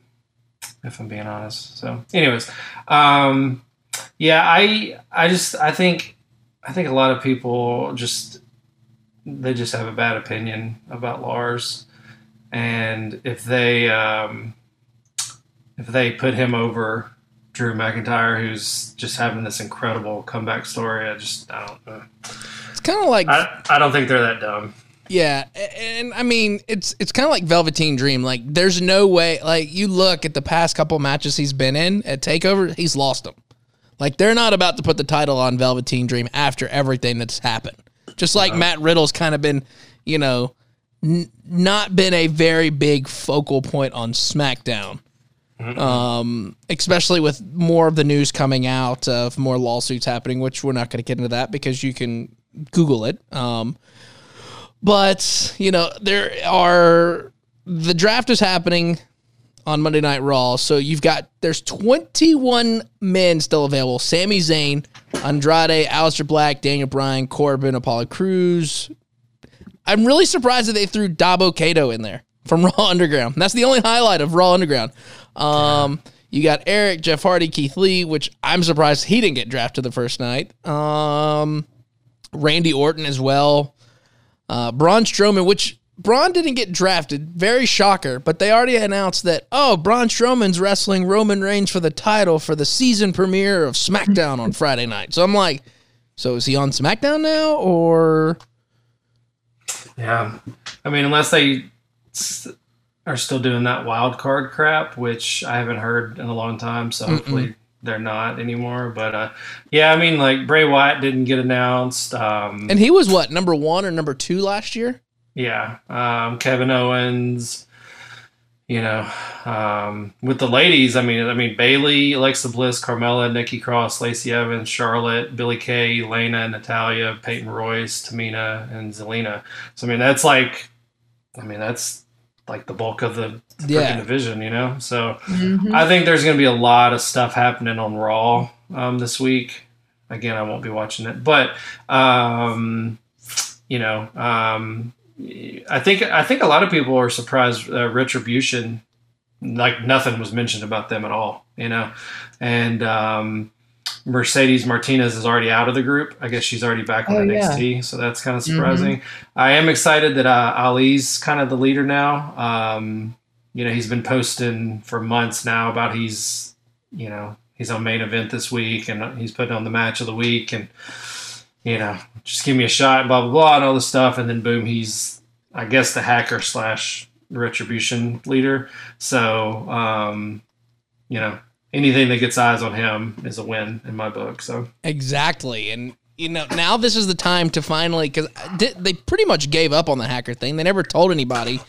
if I'm being honest. So, anyways, um, yeah, I I just I think I think a lot of people just they just have a bad opinion about Lars, and if they um, if they put him over Drew McIntyre, who's just having this incredible comeback story, I just I don't know. it's kind of like, I, I don't think they're that dumb. yeah. And I mean, it's it's kind of like Velveteen Dream. Like, there's no way, like, you look at the past couple matches he's been in at TakeOver, he's lost them. Like, they're not about to put the title on Velveteen Dream after everything that's happened. Just like Matt Riddle's kind of been, you know, n- not been a very big focal point on SmackDown. Um, especially with more of the news coming out of more lawsuits happening, which we're not going to get into that because you can Google it. Um, but you know there are the draft is happening on Monday Night Raw, so you've got there's 21 men still available: Sami Zayn, Andrade, Aleister Black, Daniel Bryan, Corbin, Apollo Crews. I'm really surprised that they threw Dabba-Kato in there from Raw Underground. That's the only highlight of Raw Underground. Um, you got Eric, Jeff Hardy, Keith Lee, which I'm surprised he didn't get drafted the first night. Um, Randy Orton as well. Uh, Braun Strowman, which Braun didn't get drafted, very shocker, but they already announced that, oh, Braun Strowman's wrestling Roman Reigns for the title for the season premiere of SmackDown on Friday night. So I'm like, so is he on SmackDown now or Yeah, I mean, unless they are still doing that wild card crap, which I haven't heard in a long time, so hopefully they're not anymore. But uh, yeah, I mean, like Bray Wyatt didn't get announced. Um, and he was what, number one or number two last year? yeah, um, Kevin Owens. You know, um, with the ladies, I mean, I mean Bayley, Alexa Bliss, Carmella, Nikki Cross, Lacey Evans, Charlotte, Billie Kay, Elena, Natalya, Peyton Royce, Tamina, and Zelina. So I mean, that's like, I mean, that's like the bulk of the Yeah. division, you know. So I think there's going to be a lot of stuff happening on Raw um, this week. Again, I won't be watching it, but um, you know, um, I think I think a lot of people are surprised. Uh, Retribution, like nothing was mentioned about them at all, you know, and um, Mercedes Martinez is already out of the group. I guess she's already back on Oh, yeah. NXT, so that's kind of surprising. I am excited that uh, Ali's kind of the leader now. Um, you know, he's been posting for months now about he's, you know, he's on main event this week and he's putting on the match of the week and, you know, just give me a shot, and blah blah blah, and all this stuff, and then boom, he's, I guess, the hacker slash retribution leader. So, um, you know, anything that gets eyes on him is a win in my book. So, Exactly. And you know, now this is the time to finally cuz they pretty much gave up on the hacker thing. They never told anybody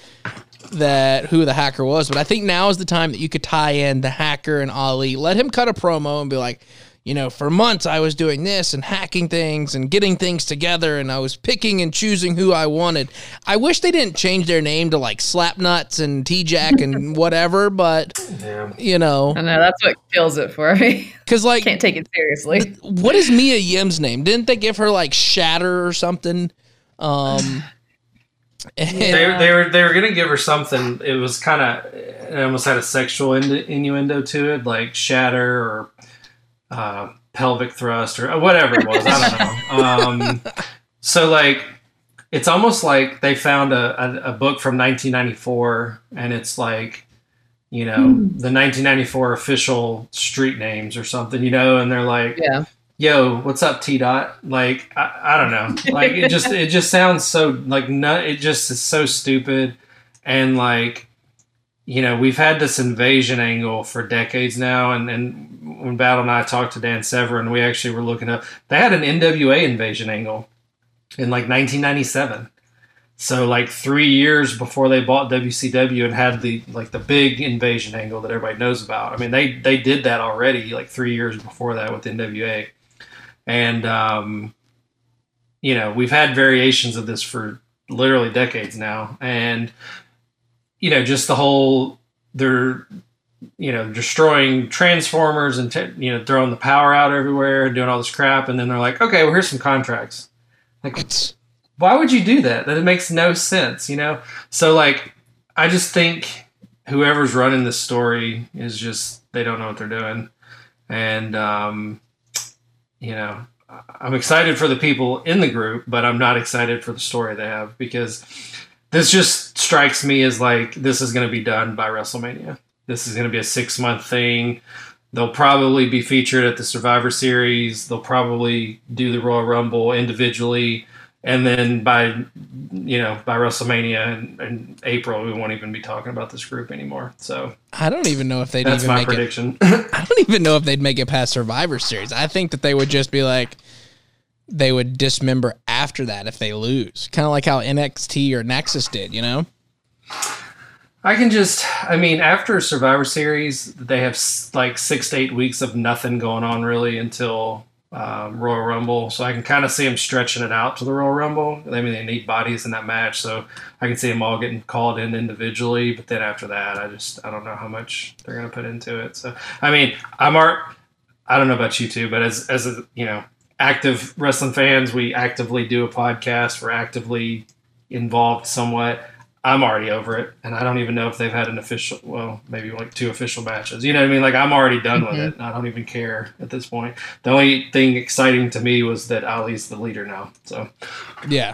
that who the hacker was, but I think now is the time that you could tie in the hacker and Ali. Let him cut a promo and be like, you know, for months I was doing this and hacking things and getting things together and I was picking and choosing who I wanted. I wish they didn't change their name to like Slapnuts and T Jack and whatever, but Yeah. you know, I know that's what kills it for me. because like, Can't take it seriously. what is Mia Yim's name? Didn't they give her like Shatter or something? Um, and- They, they were they were gonna give her something. It was kind of it almost had a sexual innu- innuendo to it, like shatter or uh, pelvic thrust or whatever it was. I don't know. Um, so like, it's almost like they found a, a, a book from 1994, and it's like, you know, the 1994 official street names or something, you know, and they're like, yeah. yo, what's up, T Dot? Like, I, I don't know. Like, it just it just sounds so like no, it just is so stupid, and like, you know, we've had this invasion angle for decades now, and and when Battle and I talked to Dan Severn, we actually were looking up. They had an NWA invasion angle in like 1997. So like three years before they bought WCW and had the like the big invasion angle that everybody knows about. I mean they they did that already like three years before that with NWA, and um, you know we've had variations of this for literally decades now, and you know just the whole they're you know destroying transformers and t- you know throwing the power out everywhere and doing all this crap, and then they're like, okay, well here's some contracts. Like why would you do that? That it makes no sense, you know? So like I just think whoever's running this story is just they don't know what they're doing. And um you know, I'm excited for the people in the group, but I'm not excited for the story they have because this just strikes me as like this is going to be done by WrestleMania. This is going to be a 6-month thing. They'll probably be featured at the Survivor Series. They'll probably do the Royal Rumble individually and then by you know by WrestleMania in, in April, we won't even be talking about this group anymore. So I don't even know if they'd that's even my make it. prediction. I don't even know if they'd make it past Survivor Series. I think that they would just be like, they would dismember after that if they lose, kind of like how NXT or Nexus did. You know? I can just, I mean, after Survivor Series, they have like six to eight weeks of nothing going on really until um, Royal Rumble. So I can kind of see them stretching it out to the Royal Rumble. I mean, they need bodies in that match, so I can see them all getting called in individually. But then after that, I just, I don't know how much they're going to put into it. So I mean, I'm art. I don't know about you two, but as as a you know active wrestling fans, we actively do a podcast. We're actively involved somewhat. I'm already over it, and I don't even know if they've had an official. Well, maybe like two official matches. You know what I mean? Like I'm already done with it. And I don't even care at this point. The only thing exciting to me was that Ali's the leader now. So Yeah.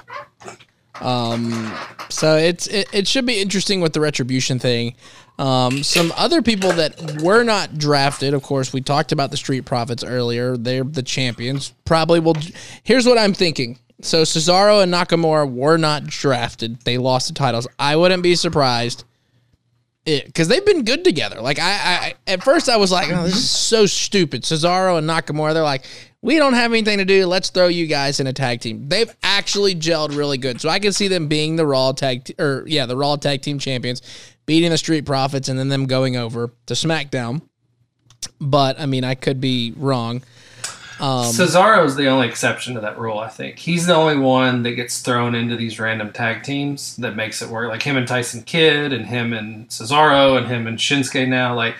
Um. So it's it, it should be interesting with the retribution thing. Um, some other people that were not drafted, of course, we talked about the Street Profits earlier. They're the champions. Probably will. Here's what I'm thinking. So Cesaro and Nakamura were not drafted. They lost the titles. I wouldn't be surprised because they've been good together. Like I, I, at first I was like, oh, this is so stupid. Cesaro and Nakamura, they're like, we don't have anything to do. Let's throw you guys in a tag team. They've actually gelled really good, so I can see them being the Raw tag, t- or yeah, the Raw tag team champions, beating the Street Profits, and then them going over to SmackDown. But I mean, I could be wrong. Um, Cesaro is the only exception to that rule. I think he's the only one that gets thrown into these random tag teams that makes it work. Like him and Tyson Kidd, and him and Cesaro, and him and Shinsuke now. Like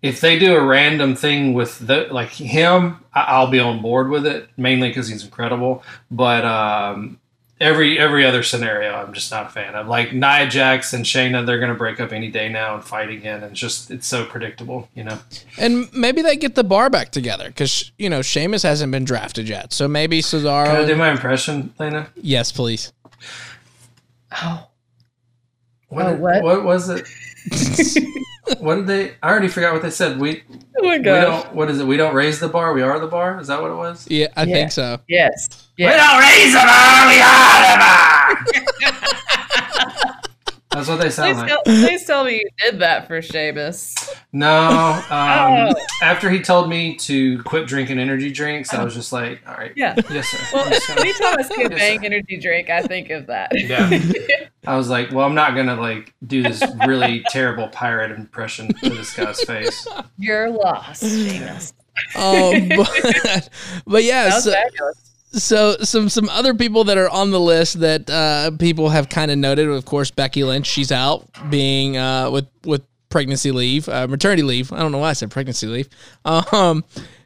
if they do a random thing with the like him, I- I'll be on board with it. Mainly because he's incredible. But um, every every other scenario, I'm just not a fan of. Like Nia Jax and Shayna, they're gonna break up any day now and fight again. And it's just it's so predictable, you know. and maybe they get the bar back together because you know Sheamus hasn't been drafted yet, so maybe Cesaro. Can I do my impression, Lena? Yes, please. Oh, What, Oh, what? what was it? what did they? I already forgot what they said. We oh my we don't. What is it? We don't raise the bar. We are the bar. Is that what it was? Yeah, I Yeah. think so. Yes. We don't raise the bar. We are the bar. That's what they sound Please, like. tell, please tell me you did that for Sheamus. No. Um, Oh. After he told me to quit drinking energy drinks, I was just like, all right. Yeah. Yes, sir. Well, Yes, sir. anytime I see a Bang sir. energy drink, I think of that. Yeah. I was like, well, I'm not gonna like do this really terrible pirate impression to this guy's face. You're lost, Sheamus. Um, but, but yeah, That was so, fabulous. So some some other people that are on the list that uh, people have kind of noted. Of course, Becky Lynch, she's out being uh, with with pregnancy leave, uh, maternity leave. I don't know why I said pregnancy leave. Um,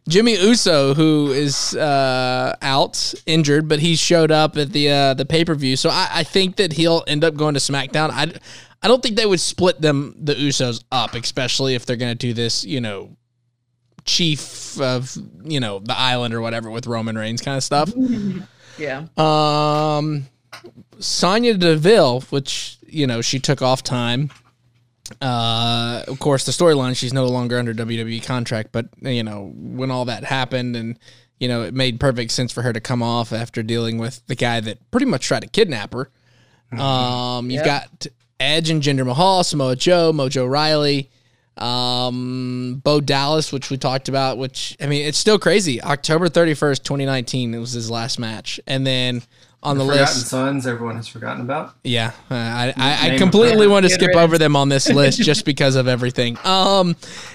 Jimmy Uso, who is uh, out injured, but he showed up at the uh, the pay per view. So I, I think that he'll end up going to SmackDown. I I don't think they would split them the Usos up, especially if they're going to do this. You know, chief of you know the island or whatever with Roman Reigns kind of stuff. Yeah. Um, Sonya Deville, which you know she took off time. Uh, of course, the storyline she's no longer under WWE contract, but you know when all that happened, and you know it made perfect sense for her to come off after dealing with the guy that pretty much tried to kidnap her. Um, you've got Edge and Jinder Mahal, Samoa Joe, Mojo Rawley, um, Bo Dallas, which we talked about. Which I mean, it's still crazy. October thirty first, twenty nineteen, it was his last match, and then on the, Forgotten list, Sons, everyone has forgotten about. yeah, I I, I completely want to skip rid of- over them on this list just because of everything. Um,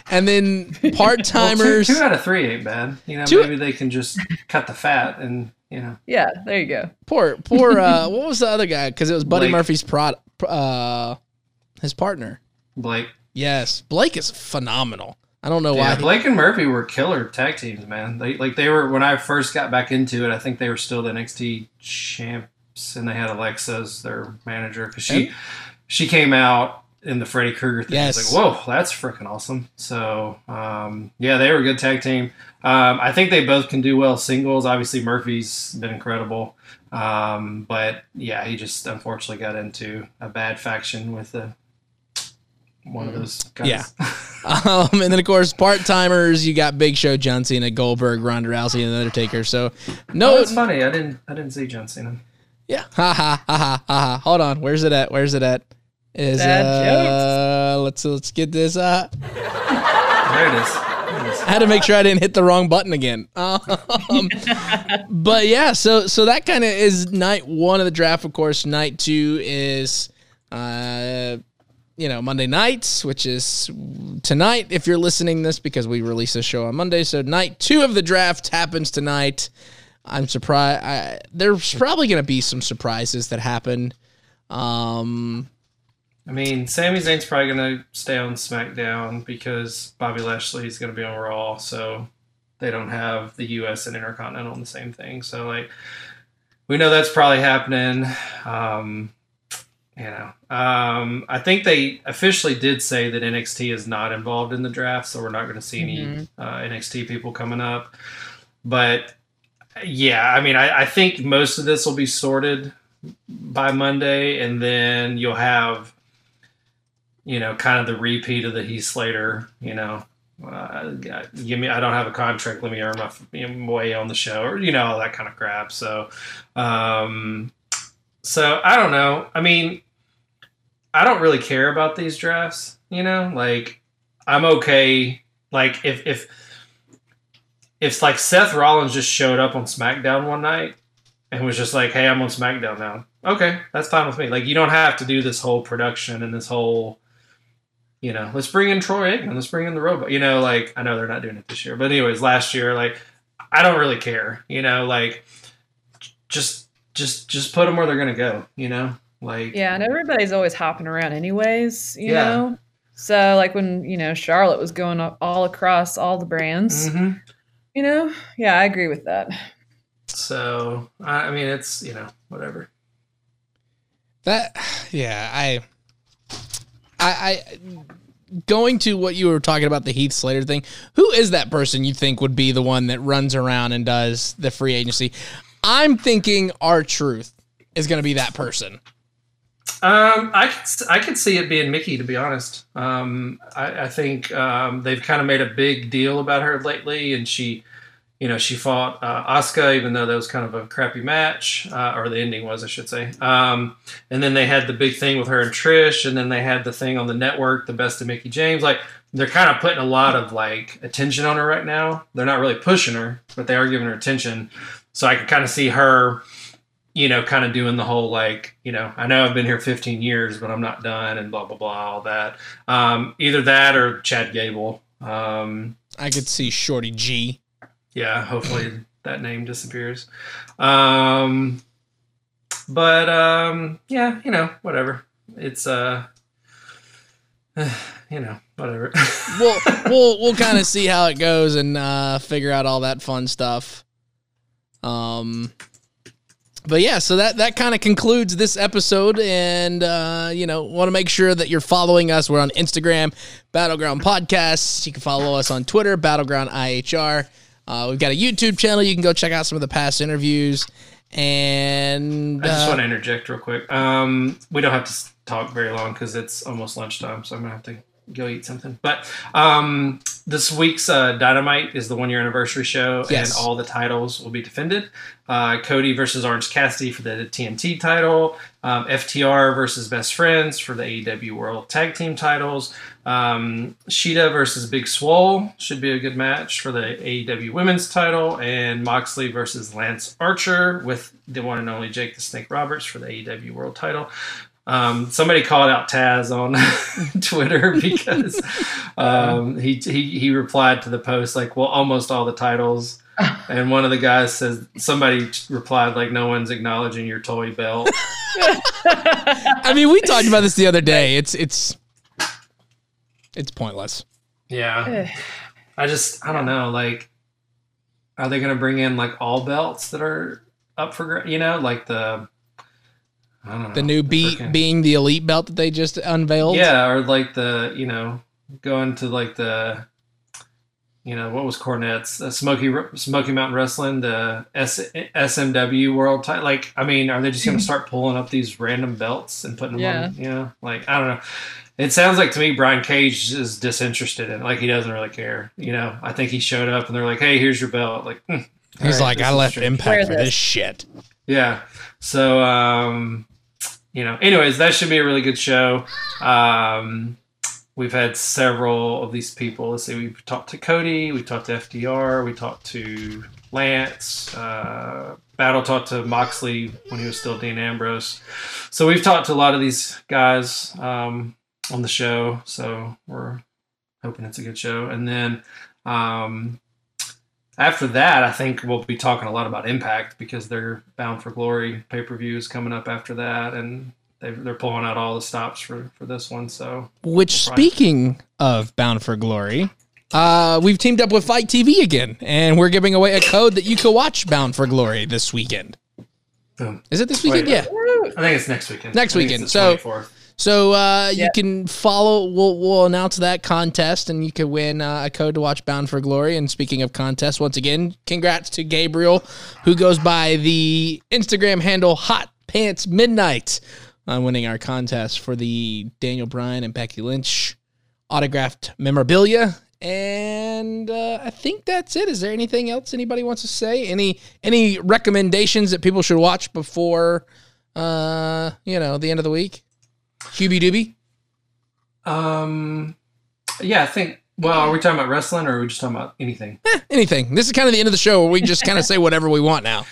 and then part Well, timers. two, two out of three ain't bad. You know, Two- maybe they can just cut the fat and you know. Yeah. There you go. poor poor. Uh, what was the other guy? Because it was Buddy Blake. Murphy's prod, uh, his partner. Blake. Yes, Blake is phenomenal. I don't know why. Yeah, he- Blake and Murphy were killer tag teams, man. They like they were when I first got back into it. I think they were still the NXT champs, and they had Alexa as their manager because she she came out in the Freddy Krueger thing. I was Yes. like, whoa, that's freaking awesome. So um, yeah, they were a good tag team. Um, I think they both can do well singles. Obviously, Murphy's been incredible, um, but yeah, he just unfortunately got into a bad faction with the. One of those guys. Yeah. Um, and then of course part timers, you got Big Show, John Cena, Goldberg, Ronda Rousey, and The Undertaker. So no, Oh, that's funny. I didn't. I didn't see John Cena. yeah, ha ha ha ha ha. ha. Hold on, where's it at? Where's it at? Is Dad uh, let's let's get this. Uh, There it is. There it is. I had to make sure I didn't hit the wrong button again. Um, but yeah, so so that kind of is night one of the draft. Of course, night two is, uh, you know, Monday nights, which is tonight. If you're listening this, because we release this show on Monday, so night two of the draft happens tonight. I'm surprised. I, there's probably going to be some surprises that happen. Um, I mean, Sami Zayn's probably going to stay on SmackDown because Bobby Lashley is going to be on Raw, so they don't have the U.S. and Intercontinental on the same thing. So, like, we know that's probably happening. Um, you know, um, I think they officially did say that NXT is not involved in the draft, so we're not going to see any uh, NXT people coming up. But yeah, I mean, I, I think most of this will be sorted by Monday, and then you'll have, you know, kind of the repeat of the Heath Slater, you know. Uh, give me. I don't have a contract. Let me earn my way on the show, or you know, all that kind of crap. So, um, so I don't know. I mean, I don't really care about these drafts. You know, like I'm okay. Like if if if like Seth Rollins just showed up on SmackDown one night and was just like, "Hey, I'm on SmackDown now." Okay, that's fine with me. Like you don't have to do this whole production and this whole, you know, let's bring in Troy Aikman, let's bring in the robot. You know, like I know they're not doing it this year, but anyways, last year, like I don't really care. You know, like just just just put them where they're gonna go. You know, like Yeah, and everybody's always hopping around anyways, you Yeah. know? So like when, you know, Charlotte was going all across all the brands, Mhm. you know? Yeah, I agree with that. So I, I mean, it's you know whatever. That yeah, I I I going to what you were talking about the Heath Slater thing. Who is that person you think would be the one that runs around and does the free agency? I'm thinking R-Truth is going to be that person. Um, I could, I could see it being Mickie, to be honest. Um, I, I think um, they've kind of made a big deal about her lately, and she, you know, she fought uh, even though that was kind of a crappy match, uh, or the ending was, I should say. Um, and then they had the big thing with her and Trish, and then they had the thing on the network, the best of Mickie James. Like they're kind of putting a lot of like attention on her right now. They're not really pushing her, but they are giving her attention. So I could kind of see her you know, kind of doing the whole like, you know, I know I've been here 15 years, but I'm not done, and blah blah blah, all that. Um, either that or Chad Gable. Um, I could see Shorty G. yeah, hopefully that name disappears. Um, but um, yeah, you know, whatever. It's uh, you know, whatever. We'll we'll we'll kind of see how it goes and uh, figure out all that fun stuff. Um, but yeah, so that that kind of concludes this episode, and uh, you know, want to make sure that you're following us. We're on Instagram, Battleground Podcasts. You can follow us on Twitter, Battleground IHR. Uh, we've got a YouTube channel. You can go check out some of the past interviews. And I just uh, want to interject real quick. Um, we don't have to talk very long because it's almost lunchtime, so I'm gonna have to go eat something. But um, this week's uh, Dynamite is the one year anniversary show, Yes. and all the titles will be defended. Uh, Cody versus Orange Cassidy for the TNT title. Um, FTR versus Best Friends for the AEW World Tag Team titles. Um, Shida versus Big Swole should be a good match for the AEW Women's title, and Moxley versus Lance Archer with the one and only Jake the Snake Roberts for the AEW World title. Um, somebody called out Taz on Twitter because um, he, he he replied to the post like, "Well, almost all the titles." And one of the guys says somebody replied like, "No one's acknowledging your toy belt." I mean, we talked about this the other day. It's it's it's pointless. Yeah. I just I don't know. Like, are they going to bring in like all belts that are up for you know like the I don't know The new beat frickin- being the elite belt that they just unveiled. yeah or like the you know going to like the you know what was Cornette's uh, Smoky Smoky Mountain Wrestling the S, SMW World title like I mean are they just going to start pulling up these random belts and putting them Yeah. on you know like I don't know it sounds like to me Brian Cage is disinterested in it. like he doesn't really care you know I think he showed up and they're like hey here's your belt like hmm, He's all like, I left. Impact for this. this shit. Yeah. So, um, you know, anyways, that should be a really good show. Um, we've had several of these people. Let's see, we've talked to Cody, we talked to FTR, we talked to Lance, uh, Battle talked to Moxley when he was still Dean Ambrose. So we've talked to a lot of these guys um, on the show. So we're hoping it's a good show. And then um, after that, I think we'll be talking a lot about Impact because they're Bound for Glory pay per views coming up after that, and they they're pulling out all the stops for for this one. So Which, Right. speaking of Bound for Glory, uh, we've teamed up with FITE TV again, and we're giving away a code that you can watch Bound for Glory this weekend. boom. Is it this weekend? Wait, yeah. I think it's next weekend. Next weekend. So- 24th. So uh, you Yeah. can follow. We'll we'll announce that contest, and you can win uh, a code to watch Bound for Glory. And speaking of contests, once again, congrats to Gabriel, who goes by the Instagram handle Hot Pants Midnight, on winning our contest for the Daniel Bryan and Becky Lynch autographed memorabilia. And uh, I think that's it. Is there anything else anybody wants to say? Any any recommendations that people should watch before, uh, you know, the end of the week? Hubie Doobie. Um, yeah, I think. Well, are we talking about wrestling or are we just talking about anything? Anything. This is kind of the end of the show where we just kind of say whatever we want now.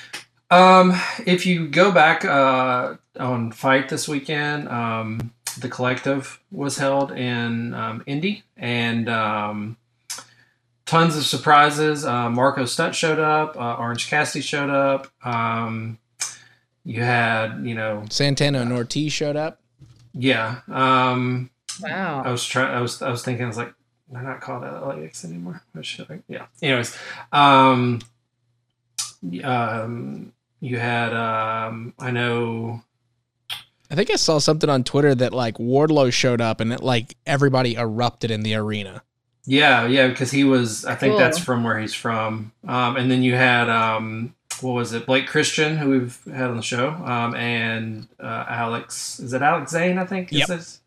Um, if you go back uh, on FITE this weekend, um, the collective was held in um, Indy, and um, tons of surprises. Uh, Marko Stunt showed up. Uh, Orange Cassidy showed up. Um, you had, you know, Santana and Ortiz showed up. Yeah. Um, I was trying. I was. I was thinking. I was like, they're not called LAX anymore. What should I? Yeah. Anyways, um, um, you had. Um, I know. I think I saw something on Twitter that like Wardlow showed up and it like everybody erupted in the arena. Yeah, yeah, because he was. I think Cool. that's from where he's from. Um, and then you had. Um, what was it? Blake Christian, who we've had on the show, um, and uh, Alex. Is it Alex Zayne? I think. is Yep. this?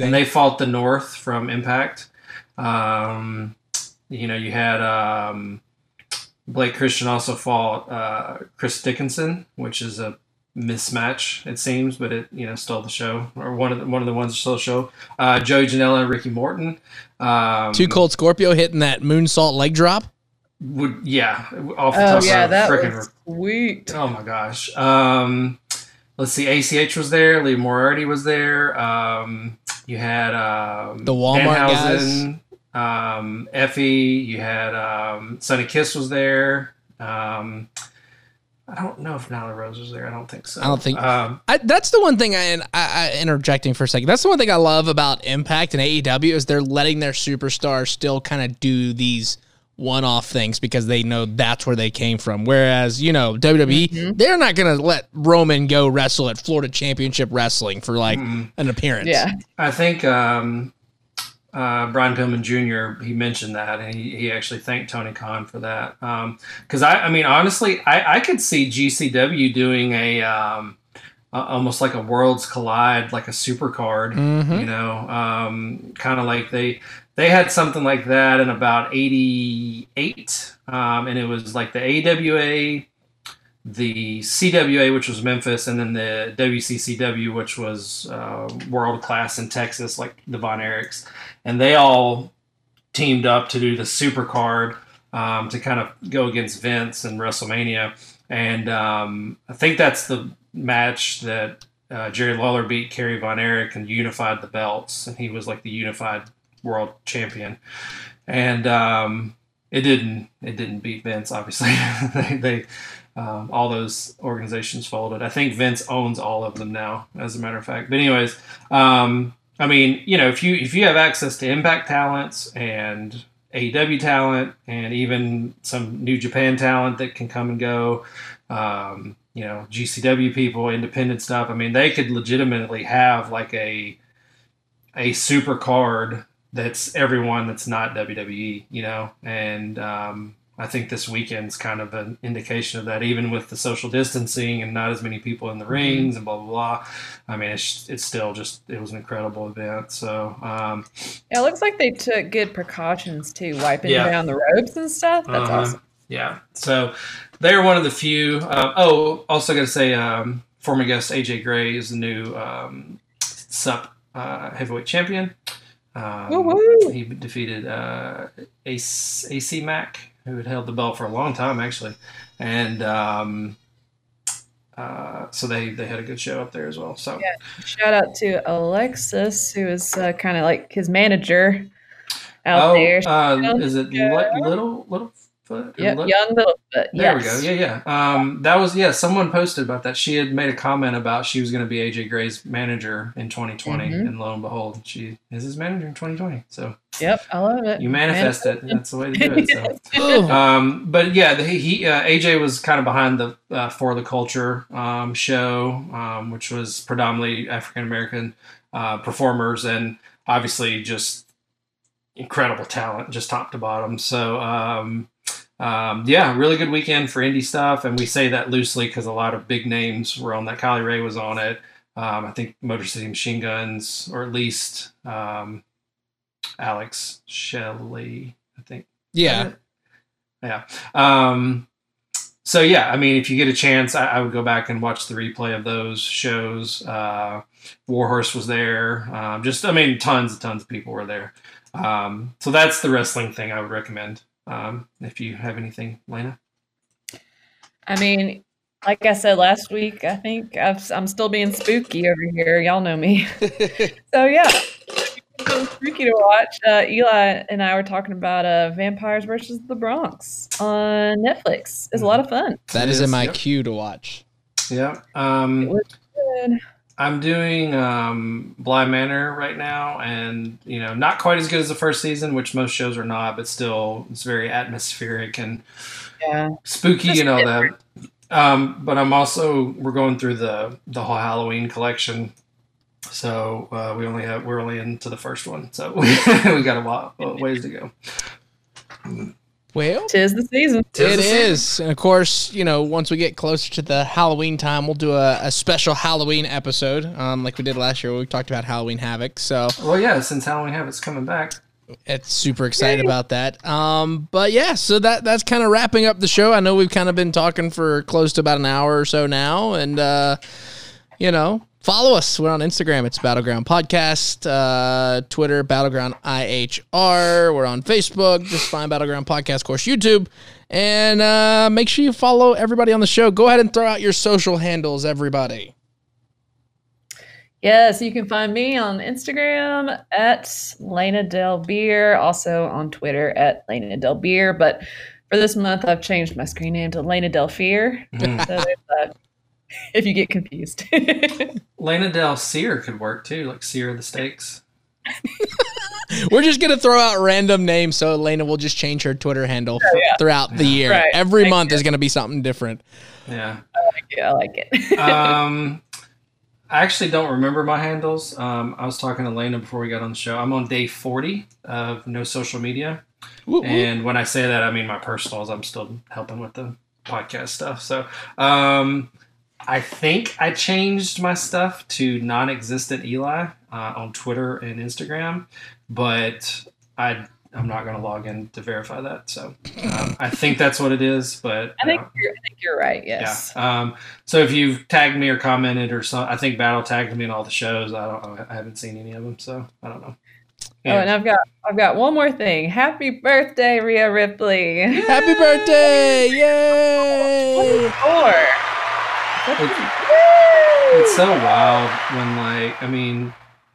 and they fought the North from Impact. Um, you know, you had um, Blake Christian also fought uh, Chris Dickinson, which is a mismatch it seems, but it you know stole the show or one of the, one of the ones that stole the show. Uh, Joey Janela and Ricky Morton. Um, Two Cold Scorpio hitting that moonsault leg drop. Would yeah off the Oh top yeah, of that frickin' was sweet. Oh my gosh. Um, let's see. ACH was there. Lee Moriarty was there. Um, you had um, The Walmart Danhausen. um, Effy. You had um, Sonny Kiss was there. Um, I don't know if Nyla Rose was there. I don't think so. I don't think- Um, I, that's the one thing I, and I, I interjecting for a second. That's the one thing I love about Impact and AEW is they're letting their superstars still kind of do these one-off things because they know that's where they came from. Whereas you know WWE, they're not going to let Roman go wrestle at Florida Championship Wrestling for like an appearance. Yeah. I think um, uh, Brian Pillman Jr. he mentioned that, and he, he actually thanked Tony Khan for that. Um because I, I mean, honestly, I, I could see GCW doing a um, a- almost like a Worlds Collide, like a super card. You know, um, kind of like they they had something like that in about '88, um, and it was like the AWA the CWA, which was Memphis, and then the WCCW, which was uh, world class in Texas, like the Von Erichs, and they all teamed up to do the super card um, to kind of go against Vince and WrestleMania, and um, I think that's the match that uh, Jerry Lawler beat Kerry Von Erich and unified the belts, and he was like the unified world champion, and um, it didn't it didn't beat Vince, obviously. they, they um, all those organizations folded. I think Vince owns all of them now, as a matter of fact. But anyways, um, I mean, you know, if you if you have access to Impact talents and AEW talent and even some New Japan talent that can come and go, um, you know, GCW people, independent stuff. I mean, they could legitimately have like a a super card that's everyone that's not WWE, you know, and um, I think this weekend's kind of an indication of that, even with the social distancing and not as many people in the rings and blah blah blah. I mean, it's it's still just it was an incredible event. So um, Yeah, it looks like they took good precautions too, wiping Yeah. down the ropes and stuff. That's Uh-huh. awesome. Yeah. So they're one of the few. Uh, oh, also got to say, um, former guest AJ Gray is the new um, SUP uh, heavyweight champion. Um, he defeated uh, AC, AC Mack, who had held the belt for a long time, actually. And um, uh, so they, they had a good show up there as well. So Yeah. Shout out to Alexis, who is uh, kind of like his manager out oh, there. uh, is it. Li- Little Little Foot? Yep, Li- young little bit. There yes. we go. Yeah, yeah. Um, that was yeah. Someone posted about that. She had made a comment about she was going to be AJ Gray's manager in 2020, Mhm. and lo and behold, she is his manager in 2020. So Yep, I love it. you manifest it. That's the way to do it. So. Um, but yeah, the, he uh, AJ was kind of behind the uh, for the culture um, show, um, which was predominantly African American uh, performers, and obviously just incredible talent, just top to bottom. So um, um, yeah, really good weekend for indie stuff, and we say that loosely because a lot of big names were on that. Kylie Rae was on it. Um, I think Motor City Machine Guns, or at least um, Alex Shelley, I think. yeah. Yeah. Um, so yeah, I mean, if you get a chance, I, I would go back and watch the replay of those shows. Uh, Warhorse was there. Um, just, I mean, tons and tons of people were there. Um, so that's the wrestling thing I would recommend. Um, if you have anything, Lena. I mean, like I said last week, I think I've, I'm still being spooky over here. Y'all know me. so yeah, something spooky to watch. Uh, Eli and I were talking about uh, Vampires versus the Bronx on Netflix. It's a lot of fun. That is in my yep. queue to watch. Yeah. Um, It was good. I'm doing um, Bly Manor right now, and you know, not quite as good as the first season, which most shows are not, but still, it's very atmospheric and Yeah. spooky Just and all different. that. Um, but I'm also we're going through the the whole Halloween collection, so uh, we only have we're only into the first one, so we, we got a lot ways to go. Well, Tis the season. Tis it the season. is. And of course, you know, once we get closer to the Halloween time, we'll do a, a special Halloween episode, um, like we did last year. Where we talked about Halloween Havoc. So Well, yeah, since Halloween Havoc's coming back, it's super excited about that. Um, but yeah, so that that's kind of wrapping up the show. I know we've kind of been talking for close to about an hour or so now, and uh, you know, follow us. We're on Instagram. It's Battleground Podcast. Uh, Twitter Battleground IHR. We're on Facebook. Just find Battleground Podcast. Of course, YouTube. And uh, make sure you follow everybody on the show. Go ahead and throw out your social handles, everybody. Yes, you can find me on Instagram at Lena Del Beer, also on Twitter at Lena Del Beer. But for this month, I've changed my screen name to Lena Del Fear. So there's that, if you get confused. Lena Del Sear could work too, like sear the steaks. We're just gonna throw out random names so Elena will just change her Twitter handle f- throughout the year. Right. Every Thank month you. is gonna be something different. Yeah. yeah, I like it. um, I actually don't remember my handles. Um, I was talking to Lena before we got on the show. I'm on day 40 of no social media. Woo, woo. And when I say that, I mean my personals. I'm still helping with the podcast stuff. So um, I think I changed my stuff to non existent Eli uh, on Twitter and Instagram, but I. I'm not going to log in to verify that, so um, I think that's what it is. But I think uh, you're, I think you're right. Yes. yeah. Um, so if you've tagged me or commented or something, I think Battle tagged me in all the shows. I don't. I haven't seen any of them, so I don't know. Oh, and I've got I've got one more thing. Happy birthday, Rhea Ripley. Happy birthday! Yay! Four. It's so wild when like I mean,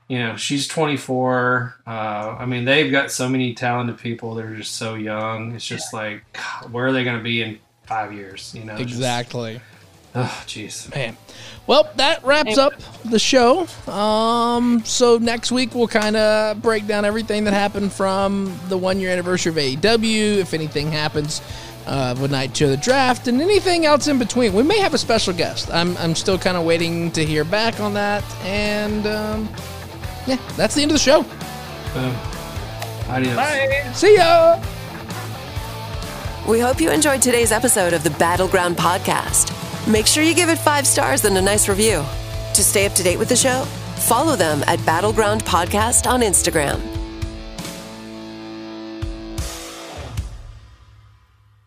you know, she's 24. Uh, I mean, they've got so many talented people. They're just so young. It's just like, God, where are they going to be in five years? You know, just- Exactly. Oh, jeez. Man. Well, that wraps up the show. Um, so next week we'll kind of break down everything that happened from the one year anniversary of AEW. If anything happens uh, with night two of the draft and anything else in between, we may have a special guest. I'm I'm still kind of waiting to hear back on that. And um, yeah, that's the end of the show. Boom. Adios. See ya. We hope you enjoyed today's episode of the Battleground Podcast. Make sure you give it five stars and a nice review. To stay up to date with the show, follow them at Battleground Podcast on Instagram.